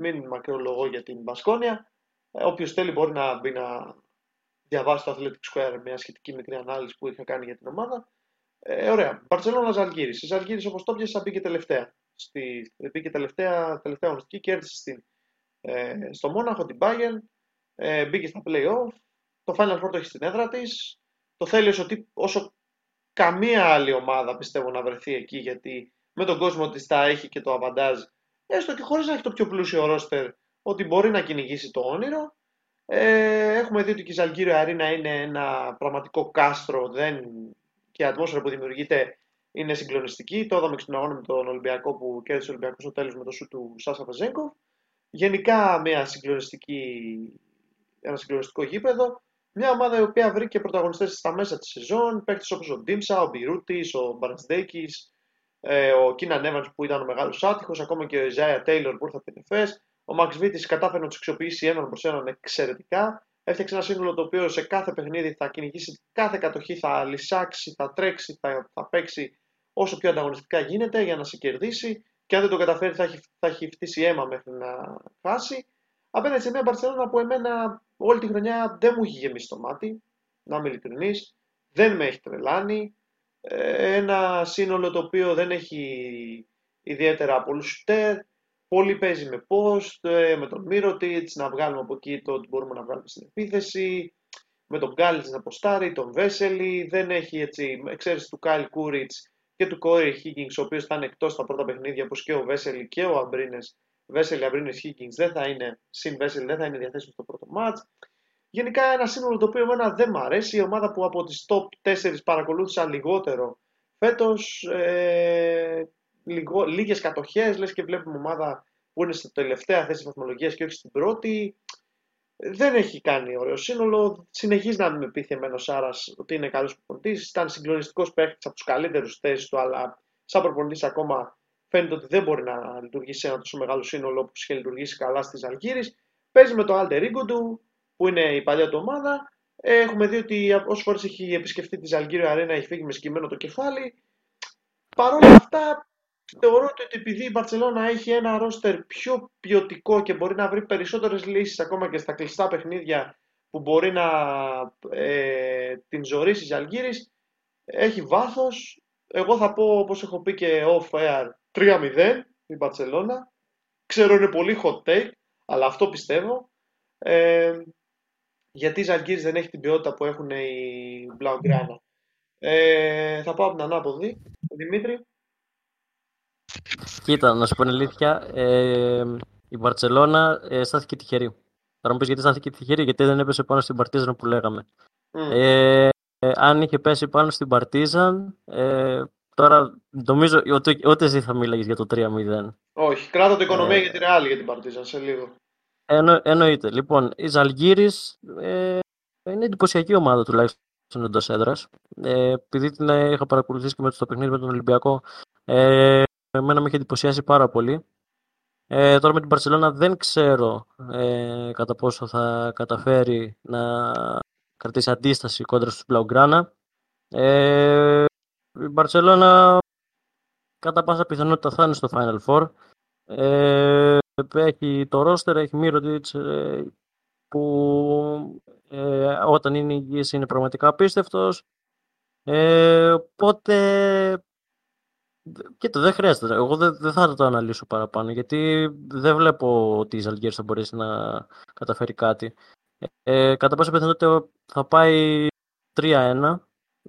μην μακρολογώ για την Μπασκόνια. Ε, Όποιος θέλει μπορεί να μπει να διαβάσει το Athletic Square, μια σχετική μικρή ανάλυση που είχα κάνει για την ομάδα. Ε, ωραία. Μπαρσελόνα Ζαλγίρι. Η Ζαλγίρι, όπως το πιάσα, μπήκε τελευταία. Στη, μπήκε τελευταία, τελευταία αγωνιστική, κέρδισε στην, ε, στο Μόναχο την Bayern. Ε, μπήκε στα playoff. Το Final Four το έχει στην έδρα της. Το θέλει όσο, όσο καμία άλλη ομάδα πιστεύω να βρεθεί εκεί γιατί με τον κόσμο της τα έχει και το αβαντάζ έστω και χωρίς να έχει το πιο πλούσιο ρόστερ ότι μπορεί να κυνηγήσει το όνειρο ε, έχουμε δει ότι η Ζαλγκύριο Αρίνα είναι ένα πραγματικό κάστρο δεν... και η ατμόσφαιρα που δημιουργείται είναι συγκλονιστική. Το είδαμε στον αγώνα με τον Ολυμπιακό που κέρδισε ο Ολυμπιακός στο τέλος με το σου του Σάσα Βαζέγκοφ. Γενικά μια συγκλονιστική, ένα συγκλονιστικό γήπεδο. Μια ομάδα η οποία βρήκε πρωταγωνιστές στα μέσα της σεζόν. Παίχτε όπως ο Ντίμσα, ο Μπιρούτης, ο Μπαρνσδέκη, ε, ο Κίνα Νέβαν που ήταν ο μεγάλος άτυχος, ακόμα και ο Ιζάια Τέιλορ που ήρθε από την ΕΦΕΣ. Ο Μαξ Βίτη κατάφερε να τους αξιοποιήσει έναν προς έναν εξαιρετικά. Έφτιαξε ένα σύνολο το οποίο σε κάθε παιχνίδι θα κυνηγήσει κάθε κατοχή, θα λυσάξει, θα τρέξει, θα, θα παίξει όσο πιο ανταγωνιστικά γίνεται για να σε κερδίσει. Και αν δεν το καταφέρει, θα έχει, θα έχει φτύσει αίμα μέχρι να χάσει. Απέναντι σε μια Μπαρσελόνα που εμένα όλη τη χρονιά δεν μου έχει γεμίσει το μάτι, να είμαι ειλικρινή. Δεν με έχει τρελάνει. Ε, ένα σύνολο το οποίο δεν έχει ιδιαίτερα πολλού σουτέρ. Πολύ παίζει με post, ε, με τον Μύρωτιτς, να βγάλουμε από εκεί το ότι μπορούμε να βγάλουμε στην επίθεση, με τον Γκάλιτς να ποστάρει, τον Βέσελη, δεν έχει έτσι, εξαίρεση του Κάιλ Κούριτς και του Κόρι Higgins, ο οποίος θα είναι εκτός στα πρώτα παιχνίδια, όπως και ο Βέσελη και ο Αμπρίνες, Βέσελη, Αμπρίνες, Higgins δεν θα είναι, συν Βέσελη δεν θα είναι διαθέσιμος στο πρώτο μάτς. Γενικά ένα σύνολο το οποίο εμένα δεν μου αρέσει, η ομάδα που από τις top 4 παρακολούθησα λιγότερο φέτος, ε, λιγο, λίγες κατοχές, λες και βλέπουμε ομάδα που είναι στη τελευταία θέση βαθμολογίας και όχι στην πρώτη. Δεν έχει κάνει ωραίο σύνολο. Συνεχίζει να με πείθει εμένα ο Σάρας ότι είναι καλός προπονητής. Ήταν συγκλονιστικός παίκτη από τους καλύτερους θέσεις του, αλλά σαν προπονητής ακόμα φαίνεται ότι δεν μπορεί να λειτουργήσει ένα τόσο μεγάλο σύνολο όπως είχε λειτουργήσει καλά στις Αλγύρε. Παίζει με το Alter Ego του, που είναι η παλιά του ομάδα. Έχουμε δει ότι όσε φορές έχει επισκεφτεί τη Ζαλγκύριο Αρένα έχει φύγει με σκημένο το κεφάλι. Παρ' όλα αυτά, θεωρώ ότι επειδή η Μπαρσελόνα έχει ένα ρόστερ πιο ποιοτικό και μπορεί να βρει περισσότερες λύσεις ακόμα και στα κλειστά παιχνίδια που μπορεί να ε, την ζωρίσει η Ζαλγκύρη, έχει βάθος. Εγώ θα πω, όπως έχω πει και off air, 3-0 η Μπαρσελόνα. Ξέρω είναι πολύ hot take, αλλά αυτό πιστεύω. Ε, γιατί η Ζαλγκύρης δεν έχει την ποιότητα που έχουν οι Blaugrana. Ε, θα πάω από την ανάποδη. Δημήτρη. Κοίτα, να σου πω την αλήθεια, ε, η Βαρκελόνα ε, στάθηκε τυχερή. Θα μου πεις γιατί στάθηκε τυχερή, γιατί δεν έπεσε πάνω στην Παρτίζαν που λέγαμε. Mm. Ε, αν είχε πέσει πάνω στην Παρτίζαν, ε, τώρα νομίζω ότι ούτε εσύ θα μίλαγες για το 3-0. Όχι, κράτα το οικονομία ε, για τη Ρεάλ για την Παρτίζαν σε λίγο. Εννο, εννοείται. Λοιπόν, η Ζαλγύρης ε, είναι εντυπωσιακή ομάδα τουλάχιστον εντός έδρας. Ε, επειδή την είχα παρακολουθήσει και με το παιχνίδι με τον Ολυμπιακό, ε, εμένα με έχει εντυπωσιάσει πάρα πολύ. Ε, τώρα με την Παρσελώνα δεν ξέρω ε, κατά πόσο θα καταφέρει να κρατήσει αντίσταση κόντρα στους Μπλαουγκράνα. Ε, η Μπαρσελόνα κατά πάσα πιθανότητα θα είναι στο Final Four. Ε, έχει το ρόστερ, έχει Μύρωτιτς ε, που ε, όταν είναι υγιής είναι πραγματικά απίστευτος. Ε, οπότε και το δεν χρειάζεται. Εγώ δεν, δεν θα το αναλύσω παραπάνω γιατί δεν βλέπω ότι η Ζαλγκέρ θα μπορέσει να καταφέρει κάτι. Ε, κατά πάσα πιθανότητα θα πάει 3-1.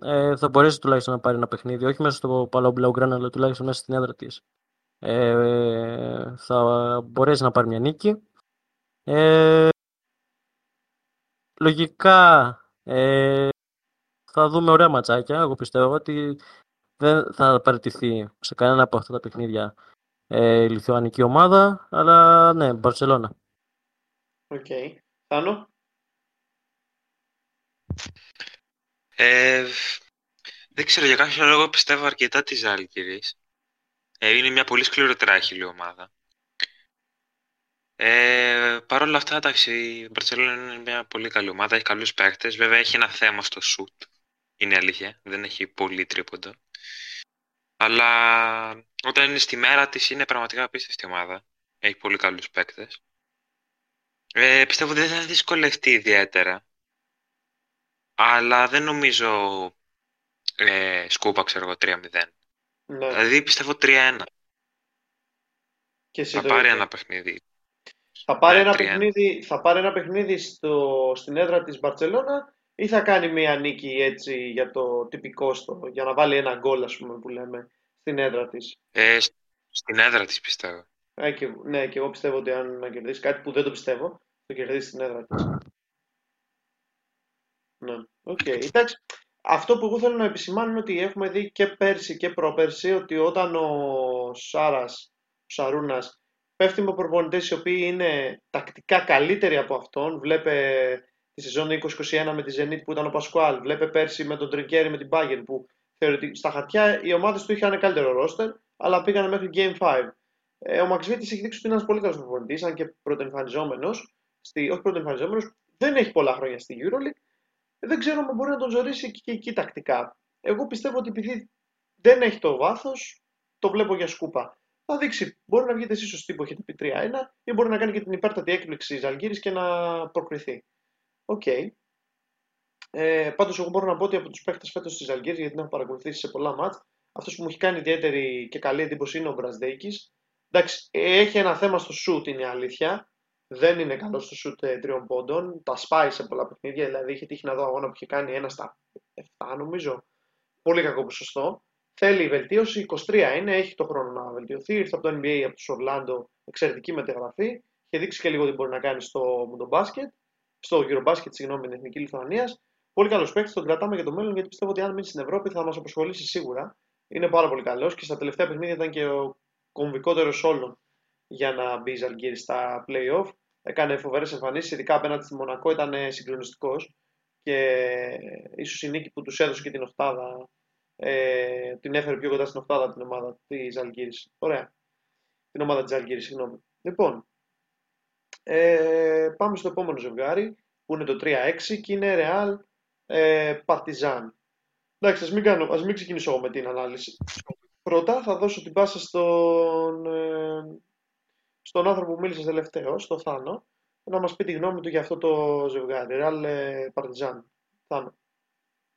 Ε, θα μπορέσει τουλάχιστον να πάρει ένα παιχνίδι, όχι μέσα στο Παλαό Μπλαουγκράνα, αλλά τουλάχιστον μέσα στην έδρα της. Ε, θα μπορέσει να πάρει μια νίκη. Ε, λογικά ε, θα δούμε ωραία ματσάκια. Εγώ πιστεύω ότι δεν θα παραιτηθεί σε κανένα από αυτά τα παιχνίδια ε, η Λιθουανική ομάδα, αλλά ναι, Μπαρσελόνα. Οκ. Okay. Θάνο; Ε, δεν ξέρω, για κάποιο λόγο πιστεύω αρκετά τη Ζαλγκίρις. Ε, είναι μια πολύ σκληροτράχηλη ομάδα. Ε, Παρ' όλα αυτά, εντάξει, η Μπαρτσελόνα είναι μια πολύ καλή ομάδα, έχει καλούς παίκτες. Βέβαια, έχει ένα θέμα στο σουτ. Είναι αλήθεια, δεν έχει πολύ τρίποντα. Αλλά όταν είναι στη μέρα της είναι πραγματικά απίστευτη ομάδα. Έχει πολύ καλούς παίκτες. Ε, πιστεύω ότι δεν θα δυσκολευτεί ιδιαίτερα. Αλλά δεν νομίζω ε, σκούπα, ξέρω εγώ, 3-0. Ναι. Δηλαδή πιστεύω 3-1. Και εσύ Θα το πάρει ίδιο. ένα παιχνίδι. Θα πάρει, Ναι, ένα 3-1. παιχνίδι, θα πάρει ένα παιχνίδι στο, στην έδρα της Μπαρτσελώνα ή θα κάνει μια νίκη έτσι για το τυπικό στο, για να βάλει ένα γκολ ας πούμε που λέμε στην έδρα της. Ε, σ- στην έδρα της πιστεύω. Ε, και, ναι, και εγώ πιστεύω ότι αν να κερδίσει κάτι που δεν το πιστεύω, το κερδίσει στην έδρα της. Ναι, οκ. Εντάξει, αυτό που εγώ θέλω να επισημάνω είναι ότι έχουμε δει και πέρσι και προπέρσι ότι όταν ο Σάρας, ο Σαρούνας πέφτει με προπονητές οι οποίοι είναι τακτικά καλύτεροι από αυτόν, βλέπε τη σεζόν 2021 με τη Zenit που ήταν ο Πασκουάλ, βλέπε πέρσι με τον Τρινκέρι με την Bayern που θεωρητικά στα χαρτιά οι ομάδες του είχαν καλύτερο ρόστερ, αλλά πήγαν μέχρι Game 5. Ε, ο Μαξβίτης έχει δείξει ότι είναι ένας πολύ καλός προπονητής, αν και πρωτοεμφανιζόμενος, στη, όχι πρωτοεμφανιζόμενος, δεν έχει πολλά χρόνια στη EuroLeague, δεν ξέρω αν μπορεί να τον ζωρίσει και εκεί τακτικά. Εγώ πιστεύω ότι επειδή δεν έχει το βάθος, το βλέπω για σκούπα. Θα δείξει. Μπορεί να βγείτε εσείς σωστοί που έχετε πει 3-1 ή μπορεί να κάνει και την υπέρτατη έκπληξη Ζαλγκύρη και να προκριθεί. Οκ. Ε, Πάντως, εγώ μπορώ να πω ότι από τους παίχτες φέτος της Ζαλγκίρις, γιατί την έχω παρακολουθήσει σε πολλά μάτς, αυτός που μου έχει κάνει ιδιαίτερη και καλή εντύπωση είναι ο Μπρασντέικις. Εντάξει, έχει ένα θέμα στο σουτ, είναι η αλήθεια. Δεν είναι καλός στο σουτ ε, τριών πόντων. Τα σπάει σε πολλά παιχνίδια. Δηλαδή, είχε τύχει να δω αγώνα που είχε κάνει ένα στα 7, νομίζω. Πολύ κακό ποσοστό. Θέλει βελτίωση. 23 είναι, έχει το χρόνο να βελτιωθεί. Ήρθε από το NBA, από τους Ορλάντο, εξαιρετική μεταγραφή. Είχε δείξει και λίγο τι μπορεί να κάνει στο μουντομπάσκετ. Στο Eurobasket, συγγνώμη, την Εθνική Λιθουανίας. Πολύ καλός παίκτης, τον κρατάμε για το μέλλον γιατί πιστεύω ότι αν μείνει στην Ευρώπη θα μας απασχολήσει σίγουρα. Είναι πάρα πολύ καλός και στα τελευταία παιχνίδια ήταν και ο κομβικότερος όλων για να μπει η Ζαλγκύρη στα playoff. Έκανε φοβερές εμφανίσεις, ειδικά απέναντι στη Μονακό ήταν συγκλονιστικός και ίσως η νίκη που τους έδωσε και την Οχτάδα ε, την έφερε πιο κοντά στην Οχτάδα την ομάδα της Ζαλγκύρη. Ωραία. Την ομάδα της Ζαλγκύρη, συγγνώμη. Λοιπόν, ε, πάμε στο επόμενο ζευγάρι που είναι το 3-6 και είναι Real ε, Partizan. Εντάξει, ας μην, κάνω, ας μην ξεκινήσω εγώ με την ανάλυση. Πρώτα θα δώσω την πάσα στον, ε, στον άνθρωπο που μίλησε τελευταίο, στο Θάνο, να μας πει τη γνώμη του για αυτό το ζευγάρι. Real ε, Partizan. Θάνο.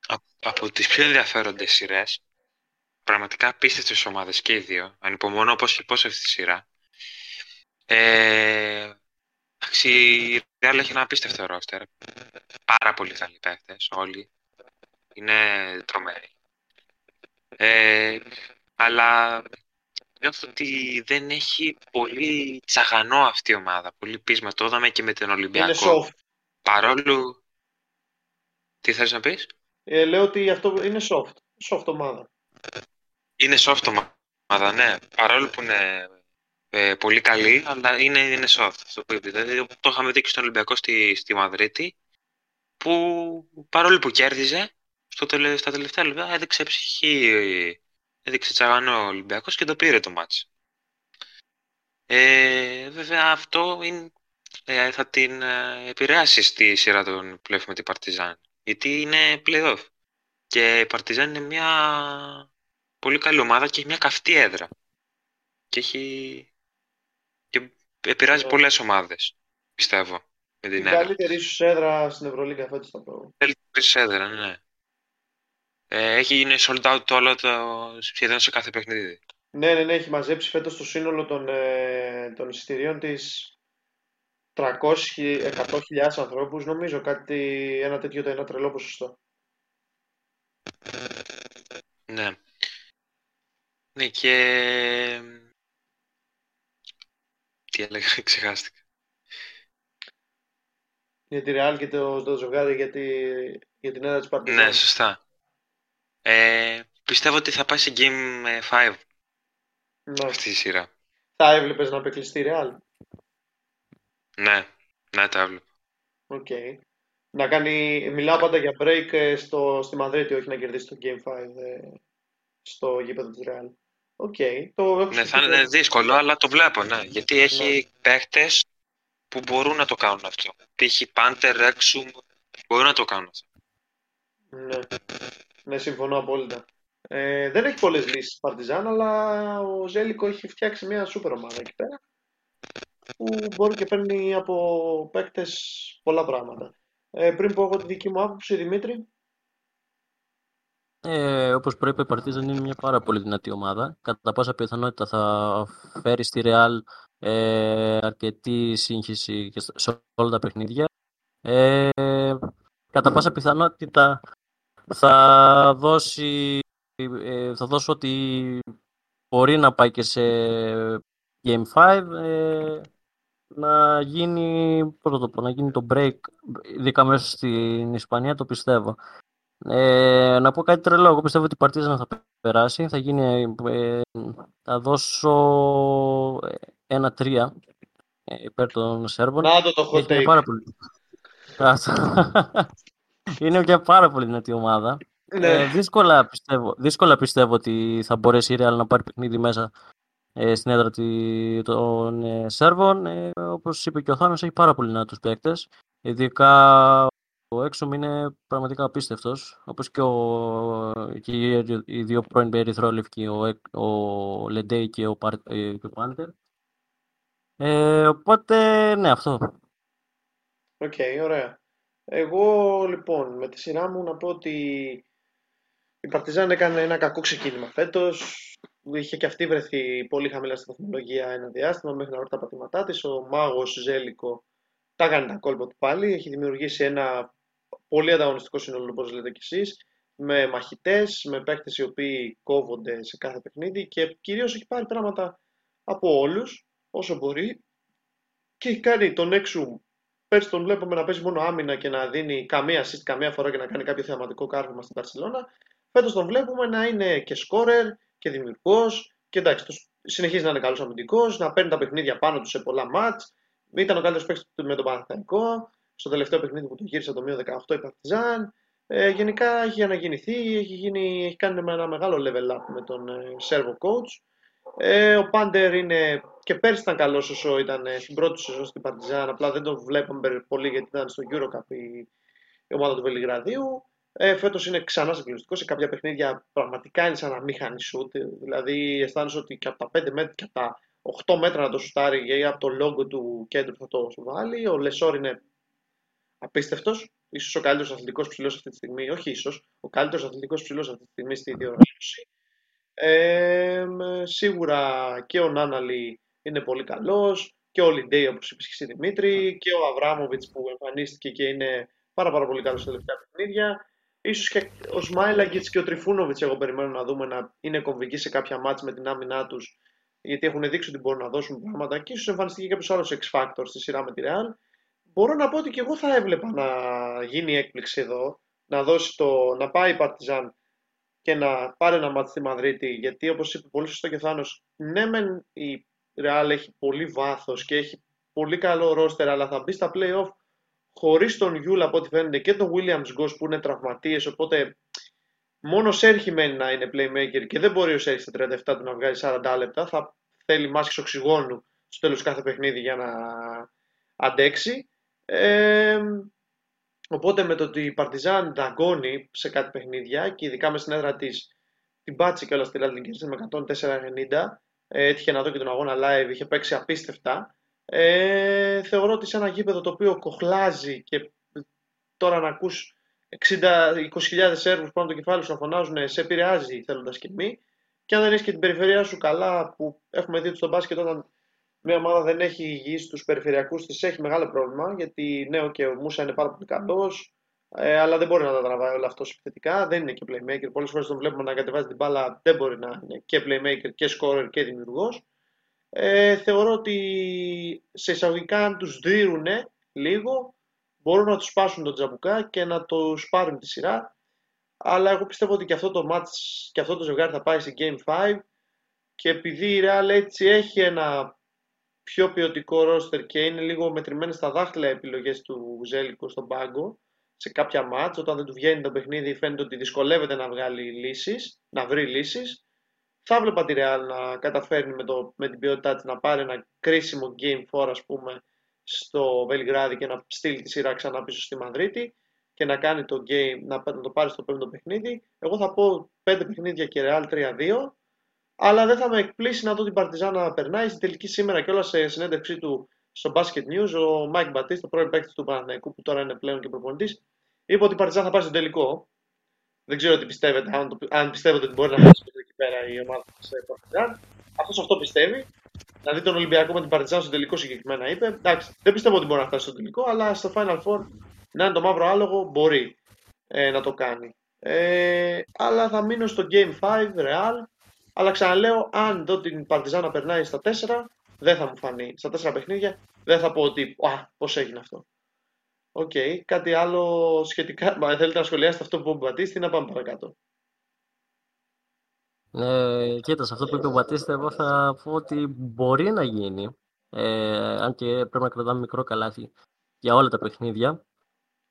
Α- Από τις πιο ενδιαφέροντες σειρές, πραγματικά απίστευτες ομάδες και οι δύο. Ανυπομονώ πώς και πώς αυτή τη σειρά. Ε, εντάξει, η Real έχει ένα απίστευτο ρόστερ. Πάρα πολύ καλοί παίχτες, όλοι. Είναι τρομεροί. Ε, αλλά νιώθω ότι δεν έχει πολύ τσαγανό αυτή η ομάδα. Πολύ πείσμα. Το είδαμε και με τον Είναι Ολυμπιακό. soft. Παρόλο... Τι θες να πεις; Ε, λέω ότι αυτό είναι soft. Soft ομάδα. Είναι soft ομάδα, ναι. Παρόλο που είναι ε, πολύ καλή, αλλά είναι, είναι soft. Αυτό που είπες. Δηλαδή, το είχαμε δείξει στον Ολυμπιακό στη, στη Μαδρίτη, που παρόλο που κέρδιζε, στο τελε, στα τελευταία λεπτά έδειξε ψυχή, έδειξε τσαγανό ο Ολυμπιακός και το πήρε το μάτς. Ε, βέβαια αυτό είναι, ε, θα την ε, επηρεάσει στη σειρά των πλέον με την Παρτιζάν. Γιατί είναι play-off. Και η Παρτιζάν είναι μια πολύ καλή ομάδα και έχει μια καυτή έδρα. Και έχει. και επηρεάζει Ναι. πολλές ομάδες, πιστεύω. Με την Την έδρα. καλύτερη ίσως έδρα στην Ευρωλίγκα φέτος θα πω. Καλύτερη έδρα, ναι. Ε, έχει γίνει sold out το όλο το σχεδόν σε κάθε παιχνίδι. Ναι, ναι, ναι, έχει μαζέψει φέτος το σύνολο των, ε, των εισιτηρίων της 300, 100.000 ανθρώπους, νομίζω, κάτι, ένα τέτοιο, ένα τρελό ποσοστό. Ναι. Ναι, και. Τι έλεγα, ξεχάστηκα. Για τη Real και το, το ζευγάρι για, τη, για την έδρα της Partizan. Ναι, σωστά. Ε, πιστεύω ότι θα πάει σε Game ε, 5 Ναι. αυτή η σειρά. Θα έβλεπες να αποκλειστεί η Real; Ναι, ναι, το έβλεπα. Οκ. Να κάνει, μιλάω πάντα για break ε, στο, στη Μαδρίτη, όχι να κερδίσει το Game 5 ε, στο γήπεδο της Real. Οκ. Το έχω Ναι, θα σκεφτεί είναι δύσκολο, αλλά το βλέπω, ναι. Γιατί έχει παίχτες που μπορούν να το κάνουν αυτό. Π.χ. Punter, Exum, μπορούν να το κάνουν αυτό. Ναι, ναι συμφωνώ απόλυτα. Ε, δεν έχει πολλές λύσεις Παρτιζάν, αλλά ο Ζέλικο έχει φτιάξει μια σούπερ ομάδα εκεί πέρα που μπορεί και παίρνει από παίκτες πολλά πράγματα. Ε, πριν πω εγώ τη δική μου άποψη, Δημήτρη. Ε, όπως προείπε η Παρτίζαν είναι μια πάρα πολύ δυνατή ομάδα. Κατά πάσα πιθανότητα θα φέρει στη Ρεάλ ε, αρκετή σύγχυση σε όλα τα παιχνίδια. Ε, κατά πάσα πιθανότητα θα δώσει, ε, θα δώσω ότι μπορεί να πάει και σε Game 5 ε, να γίνει, πώς το πω, να γίνει το break, ειδικά μέσα στην Ισπανία, το πιστεύω. Ε, να πω κάτι τρελό. Εγώ πιστεύω ότι η Παρτίζαν θα περάσει. Θα γίνει. Ε, θα δώσω ένα-τρία ε, υπέρ των Σέρβων. Να το το hot take. Πάρα πολύ... είναι μια πάρα πολύ δυνατή ομάδα. Ναι. Ε, δύσκολα, πιστεύω, δύσκολα πιστεύω ότι θα μπορέσει η Real να πάρει παιχνίδι μέσα ε, στην έδρα των ε, Σέρβων. Ε, όπως είπε και ο Θάνος, έχει πάρα πολύ δυνατούς παίκτες. Ειδικά ο Έξομ είναι πραγματικά απίστευτος, όπως και, ο, και οι δύο πρώην περιθρόλευκοι, ο, ο Λεντέι και ο, ε, Πάντερ. Ε, οπότε, ναι, αυτό. Οκ, okay, ωραία. Εγώ, λοιπόν, με τη σειρά μου να πω ότι η Παρτιζάν έκανε ένα κακό ξεκίνημα φέτος. Είχε και αυτή βρεθεί πολύ χαμηλά στη βαθμολογία ένα διάστημα μέχρι να βρει τα πατήματά της. Ο μάγος Ζέλικο τα έκανε τα κόλπα του πάλι. Έχει δημιουργήσει ένα πολύ ανταγωνιστικό σύνολο, όπως λέτε κι εσείς, με μαχητές, με παίκτες οι οποίοι κόβονται σε κάθε παιχνίδι και κυρίως έχει πάρει πράγματα από όλους, όσο μπορεί και έχει κάνει τον έξω Πέρσι τον βλέπουμε να παίζει μόνο άμυνα και να δίνει καμία assist καμία φορά και να κάνει κάποιο θεαματικό κάρβημα στην Παρσελώνα. Φέτος τον βλέπουμε να είναι και σκόρερ και δημιουργός και εντάξει, συνεχίζει να είναι καλός αμυντικός, να παίρνει τα παιχνίδια πάνω του σε πολλά μάτς. Ήταν ο καλύτερος παίκτης με τον Παναθηναϊκό στο τελευταίο παιχνίδι που του γύρισε το μείον 18 η Παρτιζάν. Ε, γενικά έχει αναγεννηθεί, έχει, γίνει, έχει κάνει ένα μεγάλο level up με τον ε, Servo coach. Ε, ο Πάντερ είναι και πέρσι ήταν καλός όσο ήταν ε, στην πρώτη σεζόν στην Παρτιζάν. Απλά δεν τον βλέπαμε πολύ γιατί ήταν στο Eurocup η, η ομάδα του Βελιγραδίου. Ε, Φέτος είναι ξανά συγκλονιστικός. Σε κάποια παιχνίδια πραγματικά είναι σαν να μην χάνει σουτ. Δηλαδή αισθάνεσαι ότι και από τα 5 μέτρα και από τα 8 μέτρα να το σουτάρει ή από το λόγο του κέντρου θα το βάλει. Ο Λεσόρ είναι απίστευτος. σω ο καλύτερος αθλητικός ψηλός αυτή τη στιγμή. Όχι ίσως, ο καλύτερος αθλητικός ψηλός αυτή τη στιγμή στη διοργάνωση. Ε, σίγουρα και ο Νάναλι είναι πολύ καλός και ο Λιντέι όπως είπες και εσύ Δημήτρη και ο Αβράμοβιτς που εμφανίστηκε και είναι πάρα, πάρα πολύ καλός στα τελευταία παιχνίδια. Ίσως και ο Σμάιλαγκητ και ο Τριφούνοβιτς, εγώ περιμένω να δούμε να είναι κομβικοί σε κάποια μάτια με την άμυνά τους, γιατί έχουν δείξει ότι μπορούν να δώσουν πράγματα. Και ίσως εμφανιστεί και κάποιος άλλος X Factor στη σειρά με τη Real. Μπορώ να πω ότι και εγώ θα έβλεπα να γίνει έκπληξη εδώ, να, δώσει το, να πάει η Παρτιζάν και να πάρει ένα μάτι στη Μαδρίτη, γιατί όπως είπε πολύ σωστό και Θάνος, ναι μεν η Real έχει πολύ βάθος και έχει πολύ καλό ρόστερ, αλλά θα μπει στα play-off χωρίς τον Γιούλ από ό,τι φαίνεται και τον Williams Goss που είναι τραυματίες, οπότε μόνο Σέρχη μένει να είναι playmaker και δεν μπορεί ο Σέρχη στα 37 του να βγάλει 40 λεπτά, θα θέλει μάσκες οξυγόνου στο τέλος κάθε παιχνίδι για να αντέξει. Ε, οπότε με το ότι η Παρτιζάν δαγκώνει σε κάτι παιχνίδια και ειδικά με στην έδρα της την πάτησε και όλα στη Λάλη την με 104-90. Ε, έτυχε να δω και τον αγώνα live, είχε παίξει απίστευτα. Ε, θεωρώ ότι σε ένα γήπεδο το οποίο κοχλάζει και τώρα να ακούς 60-20.000 Σέρβους πάνω το κεφάλι σου να φωνάζουν σε επηρεάζει θέλοντας και μη και αν δεν έχεις και την περιφερειά σου καλά που έχουμε δει στον μπάσκετ όταν μια ομάδα δεν έχει υγιείς στους περιφερειακούς της, έχει μεγάλο πρόβλημα. Γιατί ναι, και ο Μούσα είναι πάρα πολύ καλός, ε, αλλά δεν μπορεί να τα τραβάει όλα αυτό επιθετικά. Δεν είναι και playmaker. Πολλές φορές τον βλέπουμε να κατεβάζει την μπάλα, δεν μπορεί να είναι και playmaker και scorer και δημιουργός. Ε, θεωρώ ότι σε εισαγωγικά, αν τους δίνουν λίγο, μπορούν να τους σπάσουν τον τζαμπουκά και να τους πάρουν τη σειρά. Αλλά εγώ πιστεύω ότι και αυτό το match και αυτό το ζευγάρι θα πάει σε Game 5 και επειδή η Real έτσι έχει ένα πιο ποιοτικό ρόστερ και είναι λίγο μετρημένε στα δάχτυλα επιλογές του Ζέλικου στον πάγκο σε κάποια μάτς, όταν δεν του βγαίνει το παιχνίδι φαίνεται ότι δυσκολεύεται να βγάλει λύσεις, να βρει λύσεις. Θα βλέπα τη Real να καταφέρνει με, το, με την ποιότητά της να πάρει ένα κρίσιμο game 4 ας πούμε στο Βελιγράδι και να στείλει τη σειρά ξανά πίσω στη Μαδρίτη και να κάνει το game, να, να το πάρει στο πέμπτο παιχνίδι. Εγώ θα πω 5 παιχνίδια και Real 3-2. Αλλά δεν θα με εκπλήσει να δω την Παρτιζάν να περνάει. Στην τελική σήμερα και όλα σε συνέντευξή του στο Basket News, ο Mike Batista, το πρώην παίκτης του Παναναϊκού, που τώρα είναι πλέον και προπονητής, είπε ότι η Παρτιζάν θα πάει στο τελικό. Δεν ξέρω τι πιστεύετε, αν, το, αν πιστεύετε ότι μπορεί να φτάσει εκεί πέρα η ομάδα της Παρτιζάν. Αυτός αυτό πιστεύει. Να δει τον Ολυμπιακό με την Παρτιζάν στο τελικό συγκεκριμένα είπε. Εντάξει, δεν πιστεύω ότι μπορεί να φτάσει στο τελικό, αλλά στο Final Four να είναι το μαύρο άλογο μπορεί ε, να το κάνει. Ε, αλλά θα μείνω στο Game 5 Real. Αλλά ξαναλέω, αν δω την Παρτιζάν να περνάει στα 4, δεν θα μου φανεί. Στα 4 παιχνίδια δεν θα πω ότι πώς έγινε αυτό. Οκ. Okay. Κάτι άλλο σχετικά. Μα θέλετε να σχολιάσετε αυτό που είπε ο Μπατίστ ή να πάμε παρακάτω; Ε, κοίτας, αυτό που είπε ο Μπατίστ, εγώ θα πω ότι μπορεί να γίνει. Ε, αν και πρέπει να κρατάμε μικρό καλάθι για όλα τα παιχνίδια.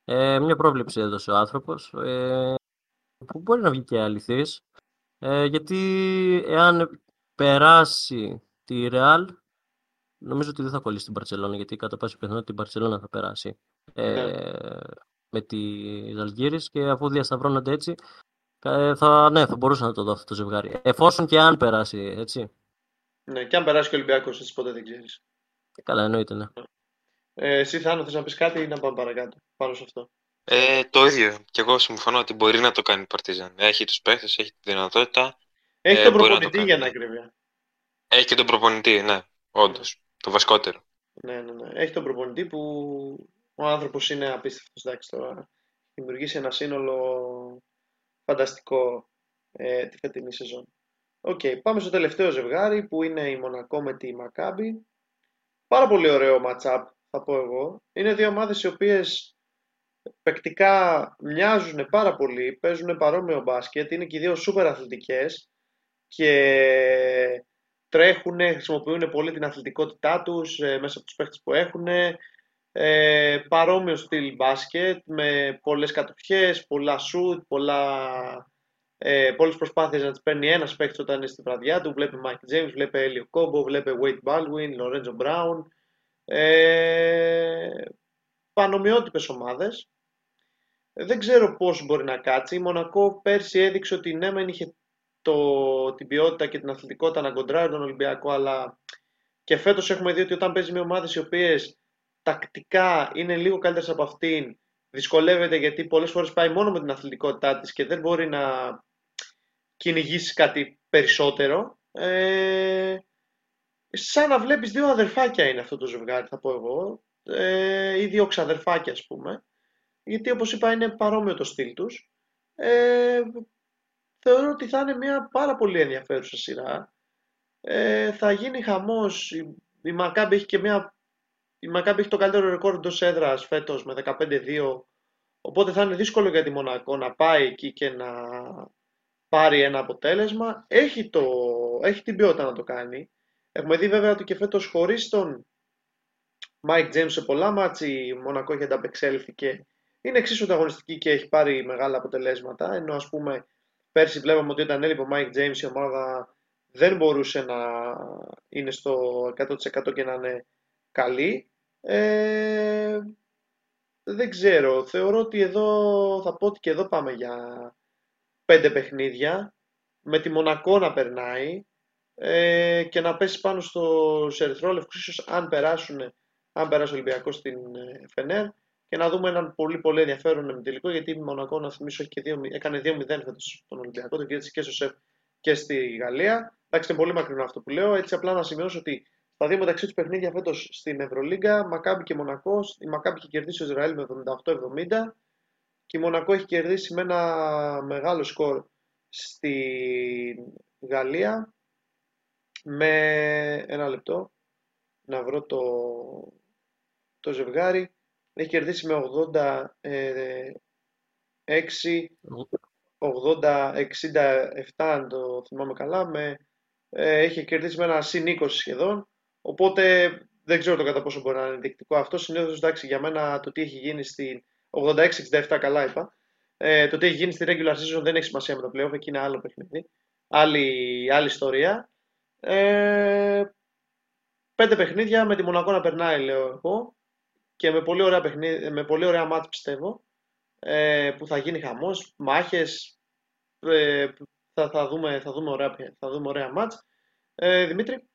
Ε, μια πρόβλεψη έδωσε ο άνθρωπος, ε, που μπορεί να βγει και αληθής, ε, γιατί εάν περάσει τη Real, νομίζω ότι δεν θα κολλήσει την Παρσελόνα, γιατί κατά πάση πιθανότητα την Παρσελόνα θα περάσει ε, ναι. με τη Ζαλγίρις και αφού διασταυρώνονται έτσι, ε, θα, ναι, θα μπορούσα να το δω αυτό το ζευγάρι. Εφόσον και αν περάσει, έτσι. Ναι, και αν περάσει και ο Ολυμπιακός, έτσι ποτέ δεν ξέρεις. Καλά, εννοείται, ναι. Ε, εσύ Θάνο, θες να πεις κάτι ή να πάμε παρακάτω πάνω σε αυτό; Ε, το ίδιο. Και εγώ συμφωνώ ότι μπορεί να το κάνει η Παρτίζαν. Έχει τους παίχτες, έχει τη δυνατότητα. Έχει ε, τον προπονητή για να ακρίβεια. Έχει και τον προπονητή, ναι. Όντως. Το βασικότερο. Ναι, ναι, ναι. Έχει τον προπονητή που ο άνθρωπος είναι απίστευτος. Εντάξει, τώρα δημιουργήσει ένα σύνολο φανταστικό ε, τη φετινή σεζόν. Οκ, okay, πάμε στο τελευταίο ζευγάρι που είναι η Μονακό με τη Μακάμπη. Πάρα πολύ ωραίο match-up θα πω εγώ. Είναι δύο ομάδες οι οποίες παικτικά μοιάζουν πάρα πολύ, παίζουν παρόμοιο μπάσκετ, είναι και οι δύο σούπερ αθλητικές και τρέχουν, χρησιμοποιούν πολύ την αθλητικότητά τους ε, μέσα από τους παίχτες που έχουν. Ε, παρόμοιο στυλ μπάσκετ με πολλές κατοχές, πολλά σουτ, πολλά, ε, πολλές προσπάθειες να τις παίρνει ένας παίχτης όταν είναι στη βραδιά του. Βλέπει Mike James, βλέπει Elio Κόμπο, βλέπει Wade Baldwin, Lorenzo Brown. Ε, πανομοιότυπες ομάδες. Δεν ξέρω πώς μπορεί να κάτσει. Η Μονακό πέρσι έδειξε ότι ναι, μεν είχε το, την ποιότητα και την αθλητικότητα να κοντράρει τον Ολυμπιακό, αλλά και φέτος έχουμε δει ότι όταν παίζει με ομάδες οι οποίες τακτικά είναι λίγο καλύτερες από αυτήν, δυσκολεύεται γιατί πολλές φορές πάει μόνο με την αθλητικότητά της και δεν μπορεί να κυνηγήσει κάτι περισσότερο. Ε, σαν να βλέπεις δύο αδερφάκια είναι αυτό το ζευγάρι θα πω εγώ ε, ή δύο ξαδερφάκια ας πούμε. Γιατί όπως είπα είναι παρόμοιο το στυλ τους. Ε, θεωρώ ότι θα είναι μια πάρα πολύ ενδιαφέρουσα σειρά. Ε, θα γίνει χαμός. Η, η Μακάμπη έχει και μια η Μακάμπη έχει το καλύτερο ρεκόρ εντός έδρας φέτος με 15-2 οπότε θα είναι δύσκολο για τη Μονακό να πάει εκεί και να πάρει ένα αποτέλεσμα. Έχει, το, έχει την ποιότητα να το κάνει. Έχουμε δει βέβαια ότι και φέτος χωρίς τον Mike James σε πολλά μάτς η Μονακό έχει ανταπεξέλθει και είναι εξίσου ανταγωνιστική και έχει πάρει μεγάλα αποτελέσματα. Ενώ ας πούμε πέρσι βλέπαμε ότι όταν έλειπε ο Mike James η ομάδα δεν μπορούσε να είναι στο 100% και να είναι καλή. Ε, δεν ξέρω. Θεωρώ ότι εδώ θα πω ότι και εδώ πάμε για πέντε παιχνίδια με τη Μονακό να περνάει ε, και να πέσει πάνω στο ερυθρόλευκους ίσως αν περάσουν αν περάσει ο Ολυμπιακός στην ε, Φενέρ και να δούμε έναν πολύ πολύ ενδιαφέρον με τελικό γιατί η Μονακό να θυμίσω και δύο, έκανε 2-0 φέτος τον Ολυμπιακό, το κέρδισε και στο ΣΕΦ και στη Γαλλία. Εντάξει, είναι πολύ μακρινό αυτό που λέω. Έτσι, απλά να σημειώσω ότι στα δύο μεταξύ τους παιχνίδια φέτος στην Ευρωλίγκα, Μακάμπι και Μονακό, η Μακάμπι έχει κερδίσει ο Ισραήλ με 78-70 και η Μονακό έχει κερδίσει με ένα μεγάλο σκορ στη Γαλλία με ένα λεπτό να βρω το, το ζευγάρι. Έχει κερδίσει με 86 80, 67 αν το θυμάμαι καλά με, ε, έχει κερδίσει με ένα συν 20 σχεδόν. Οπότε δεν ξέρω το κατά πόσο μπορεί να είναι ενδεικτικό αυτό. Συνήθως εντάξει για μένα το τι έχει γίνει στην 86-67 καλά είπα. Ε, το τι έχει γίνει στη regular season δεν έχει σημασία με το playoff εκεί είναι άλλο παιχνίδι. Άλλη, άλλη ιστορία. Ε, πέντε παιχνίδια με τη Μονακό να περνάει, λέω εγώ. Και με πολύ ωραία, παιχνίδι, με πολύ ωραία μάτς πιστεύω ε, που θα γίνει χαμός, μάχες, ε, θα, θα, δούμε, θα, δούμε ωραία, θα δούμε ωραία μάτς. Ε, Δημήτρη;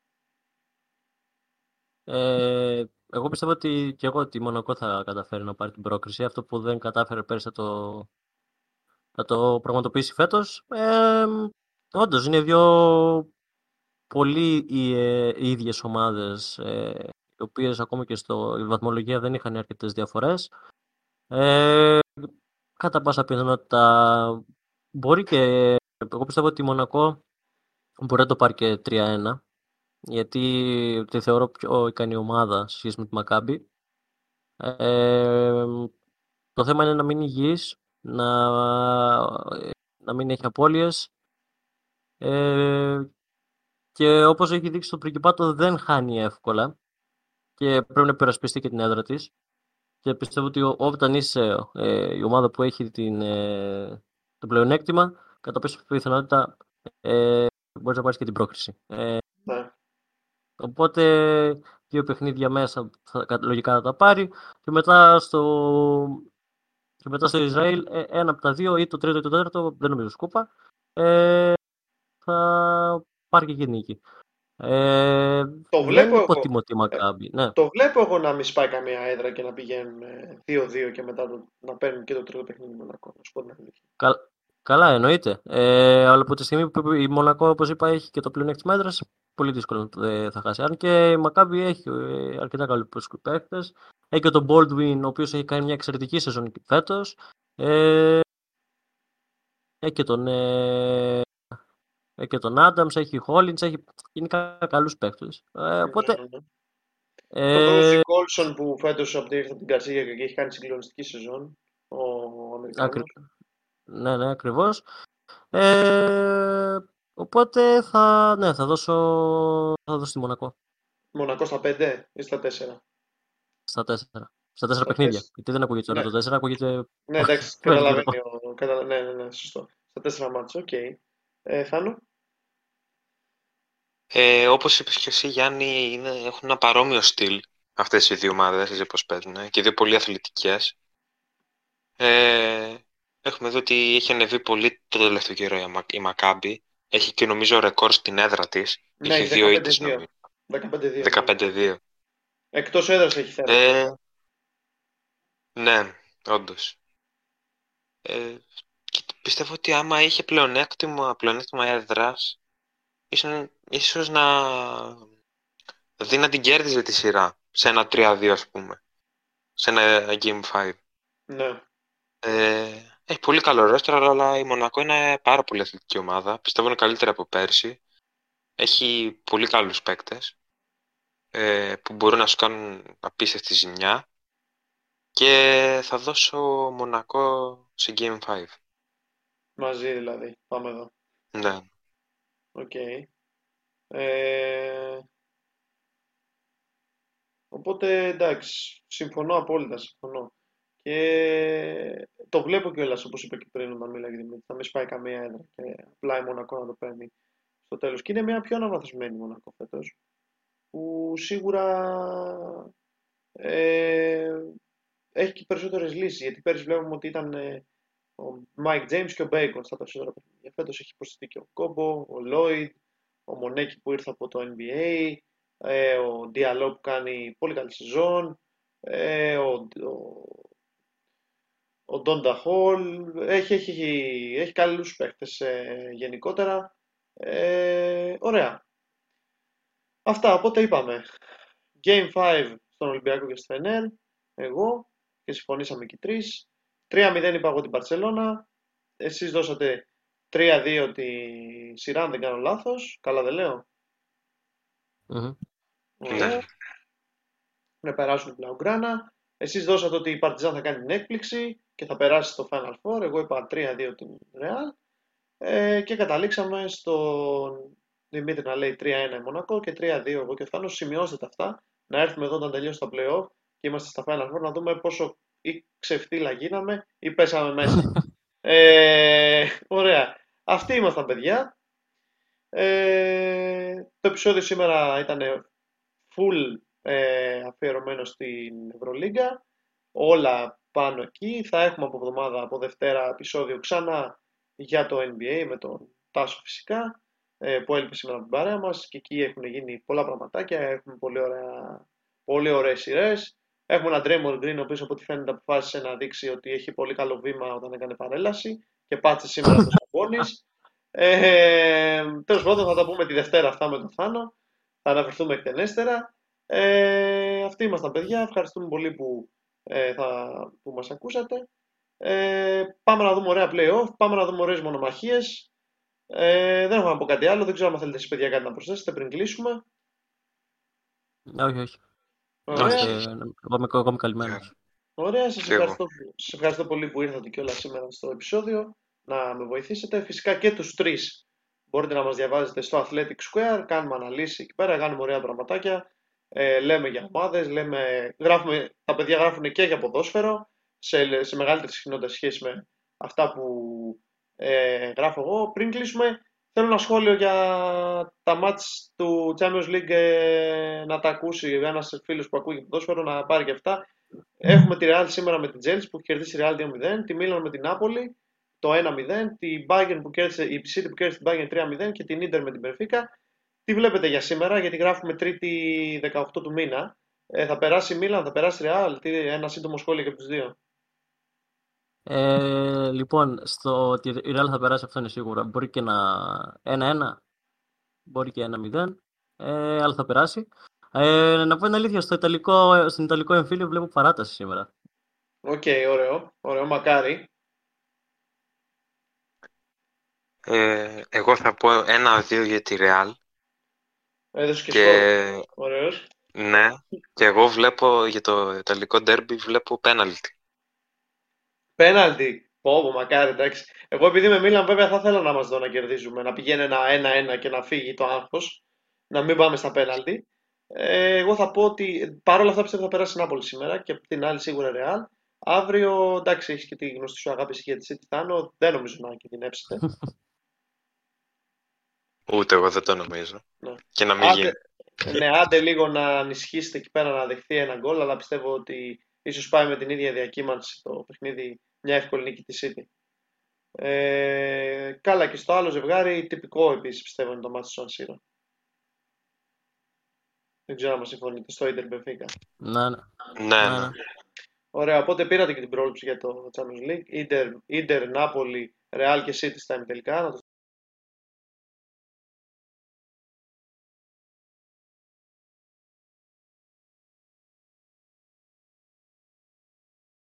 Ε, εγώ πιστεύω ότι και εγώ ότι η Μονακό θα καταφέρει να πάρει την πρόκριση. Αυτό που δεν κατάφερε πέρσι θα το, θα το πραγματοποιήσει φέτος. Ε, όντως, είναι δύο πολύ οι, ε, οι ίδιες ομάδες, ε, οι οποίες ακόμα και στο η βαθμολογία δεν είχαν αρκετές διαφορές. Ε, κατά πάσα πιθανότητα μπορεί και εγώ πιστεύω ότι η Μονακό μπορεί να το πάρει και 3-1 γιατί τη θεωρώ πιο ικανή ομάδα σε σχέση με τη Μακάμπη. Ε, το θέμα είναι να μην υγιής, να, να μην έχει απώλειες ε, και όπως έχει δείξει το Πρικυπάτο δεν χάνει εύκολα και πρέπει να υπερασπιστεί και την έδρα της και πιστεύω ότι όταν είσαι ε, η ομάδα που έχει την, ε, το πλεονέκτημα κατά πόσο πιθανότητα ε, μπορείς να πάρεις και την πρόκριση. Ε, Ναι. Οπότε δύο παιχνίδια μέσα θα, λογικά θα τα πάρει και μετά στο, και μετά στο Ισραήλ ε, ένα από τα δύο ή το τρίτο ή το τέταρτο, δεν νομίζω σκούπα, ε, θα πάρει και εκεί νίκη. Ε, Το βλέπω δεν εγώ. υποτιμώ τη Μακάμπη. Ναι. Το βλέπω εγώ να μην σπάει καμία έδρα και να πηγαίνουν ε, 2-2 και μετά το, να παίρνουν και το τρίτο παιχνίδι με Μονακό. Να σου πω την αλήθεια. Κα- καλά, εννοείται. Ε, αλλά από τη στιγμή που η Μονακό, όπως είπα, έχει και το πλεονέκτημα έδρας, πολύ δύσκολο να το- δεν θα χάσει. Αν και η Μακάμπη έχει ε, αρκετά καλούς παίκτες. Έχει και τον Baldwin, ο οποίος έχει κάνει μια εξαιρετική σεζόν φέτος. Ε, έχει και τον, ε, έχει και τον Adams, έχει Hollins, έχει γενικά καλούς παίκτες. Ε, οπότε, Ναι, ναι. ε, Το Ρούζι Κόλσον που φέτος από την ήρθε από την Καρσίγια και έχει κάνει συγκλονιστική σεζόν. Ο Αμερικανός. Άκρη. Ναι, ναι, ακριβώς. Ε, οπότε θα, ναι, θα δώσω, θα δώσω τη Μονακό Μονακό στα 5 ή στα 4. στα τέσσερα. Στα τέσσερα Στα παιχνίδια. τέσσερα. Γιατί δεν ακούγεται τώρα Ναι. το τέσσερα, ακούγεται... Ναι, εντάξει, Πες, καταλαβαίνει. Ο, καταλα... Ναι, ναι, ναι, σωστό. Στα 4 ματς, οκ. Ε, Θάνο. Ε, όπως είπες και εσύ Γιάννη, είναι, έχουν ένα παρόμοιο στυλ αυτές οι δύο ομάδες, έτσι πώς παίζουν, ε, και δύο πολύ αθλητικές. Ε, έχουμε δει ότι έχει ανεβεί πολύ το τελευταίο καιρό η, Μα- η Μακάμπη. Έχει και νομίζω ρεκόρ στην έδρα της. Ναι, έχει δύο 15-2. ήττες νομίζω. 15-2. 15-2. Εκτός έδρας έχει θέμα. Ε, ναι, όντως. Ε, και πιστεύω ότι άμα είχε πλεονέκτημα, πλεονέκτημα έδρας, ίσως, ίσως να δει να την κέρδιζε τη σειρά σε ένα 3-2 ας πούμε. Σε ένα Game 5. Ναι. Ε, έχει πολύ καλό ρόστερ, αλλά η Μονακό είναι πάρα πολύ αθλητική ομάδα. Πιστεύω είναι καλύτερη από πέρσι. Έχει πολύ καλούς παίκτες ε, που μπορούν να σου κάνουν απίστευτη ζημιά. Και θα δώσω Μονακό σε Game 5. Μαζί δηλαδή. Πάμε εδώ. Ναι. Οκ. Ε, οπότε εντάξει, συμφωνώ απόλυτα, συμφωνώ. Και το βλέπω κιόλας όπως είπε και πριν όταν μίλαγε Δημήτρης, θα μην σπάει καμία έδρα και απλά η Μονακό να το παίρνει στο τέλος. Και είναι μια πιο αναβαθμισμένη Μονακό φέτος, που σίγουρα ε, έχει και περισσότερες λύσεις, γιατί πέρυσι βλέπουμε ότι ήταν ε, ο Mike James και ο Bacon στα περισσότερα παιχνίδια. Φέτος έχει προσθεθεί και ο Κόμπο, ο Lloyd, ο Μονέκη που ήρθε από το NBA, ε, ο Diallo που κάνει πολύ καλή σεζόν, ε, ο, ο, ο Donda Hall, έχει, έχει, έχει, έχει καλούς παίχτες ε, γενικότερα. Ε, ωραία. Αυτά, οπότε είπαμε. Game 5 στον Ολυμπιακό και στη Φενέρ, εγώ και συμφωνήσαμε και οι τρεις. 3-0 είπα εγώ την Παρσελώνα. Εσείς δώσατε 3-2 τη σειρά, αν δεν κάνω λάθος. Καλά δεν λέω. Μμμ. Ωραία. Ναι. Να περάσουν την Blaugrana. Εσείς δώσατε ότι η Παρτιζάν θα κάνει την έκπληξη και θα περάσει στο Final Four. Εγώ είπα 3-2 την Real. Ε, και καταλήξαμε στον Δημήτρη να λέει 3-1 η Μονακό και 3-2 εγώ και ο Θάνος. Σημειώστε τα αυτά. Να έρθουμε εδώ όταν τελειώσει τα play-off και είμαστε στα Final Four να δούμε πόσο ή ξεφτύλα γίναμε ή πέσαμε μέσα. ε, ωραία. Αυτοί ήμασταν παιδιά. Ε, το επεισόδιο σήμερα ήταν full ε, αφιερωμένο στην Ευρωλίγκα. Όλα πάνω εκεί. Θα έχουμε από εβδομάδα, από Δευτέρα επεισόδιο ξανά για το NBA με τον Τάσο φυσικά ε, που έλειπε σήμερα από την παρέα μας και εκεί έχουν γίνει πολλά πραγματάκια, έχουμε πολύ, ωραία, πολύ ωραίες σειρές. Έχουμε έναν Draymond Green, ο οποίος από ό,τι φαίνεται αποφάσισε να δείξει ότι έχει πολύ καλό βήμα όταν έκανε παρέλαση και πάτησε σήμερα το Σαμπόνις. Ε, Τέλος πάντων, θα τα πούμε τη Δευτέρα αυτά με τον Θάνο. Θα αναφερθούμε εκτενέστερα. Ε, αυτοί ήμασταν παιδιά. Ευχαριστούμε πολύ που, ε, θα, που μας ακούσατε. Ε, πάμε να δούμε ωραία play-off, πάμε να δούμε ωραίες μονομαχίες. Ε, δεν έχω να πω κάτι άλλο. Δεν ξέρω αν θέλετε εσείς παιδιά κάτι να προσθέσετε πριν κλείσουμε. Όχι, όχι. Ωραία. Είμαστε, εγώ είμαι, εγώ είμαι καλυμμένος. Ωραία, σας Και εγώ. ευχαριστώ, σας ευχαριστώ πολύ που ήρθατε και όλα σήμερα στο επεισόδιο να με βοηθήσετε. Φυσικά και τους τρεις μπορείτε να μας διαβάζετε στο Athletic Square, κάνουμε αναλύσεις εκεί πέρα, κάνουμε ωραία πραγματάκια, ε, λέμε για ομάδες, λέμε, γράφουμε, τα παιδιά γράφουν και για ποδόσφαιρο, σε, σε μεγαλύτερη συχνότητα σχέση με αυτά που ε, γράφω εγώ. Πριν κλείσουμε, θέλω ένα σχόλιο για τα μάτς του Champions League ε, να τα ακούσει ένας φίλος που ακούει ποδόσφαιρο να πάρει και αυτά. Έχουμε τη Real σήμερα με την Chelsea που έχει κερδίσει η Real 2-0, τη Milan με την Napoli το 1-0, τη Bayern που κέρδισε, η City που κέρδισε την Bayern 3-0 και την Inter με την Benfica. Τι βλέπετε για σήμερα, γιατί γράφουμε Τρίτη 18 του μήνα. Ε, θα περάσει η Milan, θα περάσει η Real, τι, ένα σύντομο σχόλιο και από τους δύο. Ε, λοιπόν, στο ότι η Real θα περάσει αυτό είναι σίγουρα. Μπορεί και να 1-1, μπορεί και 1-0, ε, αλλά θα περάσει. Ε, να πω την αλήθεια, στο Ιταλικό, στον Ιταλικό εμφύλιο βλέπω παράταση σήμερα. Οκ, ωραίο, ωραίο, μακάρι. Ε, εγώ θα πω ένα-δύο για τη Real Έδωσε και, και σκορ. Ωραίος. ναι, και εγώ βλέπω για το Ιταλικό ντέρμπι βλέπω πέναλτι. Πέναλτι. Πω, πω, μακάρι, εντάξει. Εγώ επειδή με Μίλαν βέβαια θα ήθελα να μας δω να κερδίζουμε, να πηγαίνει ένα 1-1 και να φύγει το άγχος, να μην πάμε στα πέναλτι. Ε, εγώ θα πω ότι παρόλα αυτά πιστεύω θα περάσει η Νάπολη σήμερα και από την άλλη σίγουρα Real. Αύριο, εντάξει, έχεις και τη γνωστή σου αγάπη για τη City Θάνο, δεν νομίζω να κινδυνεύσετε. Ούτε εγώ δεν το νομίζω. Ναι. Και να μην γίνει. Άντε, ναι, άντε λίγο να ανισχύσετε εκεί πέρα να δεχθεί ένα γκολ, αλλά πιστεύω ότι ίσως πάει με την ίδια διακύμανση το παιχνίδι μια εύκολη νίκη της City. Ε, καλά και στο άλλο ζευγάρι, τυπικό επίσης πιστεύω είναι το μάτι του San Siro. Δεν ξέρω αν μας συμφωνείτε, στο Inter Benfica. Ναι, ναι. Ναι, ναι, ναι. ναι. Ωραία, οπότε πήρατε και την πρόληψη για το Champions League. Inter, Inter Napoli, Real και City στα ημιτελικά, να το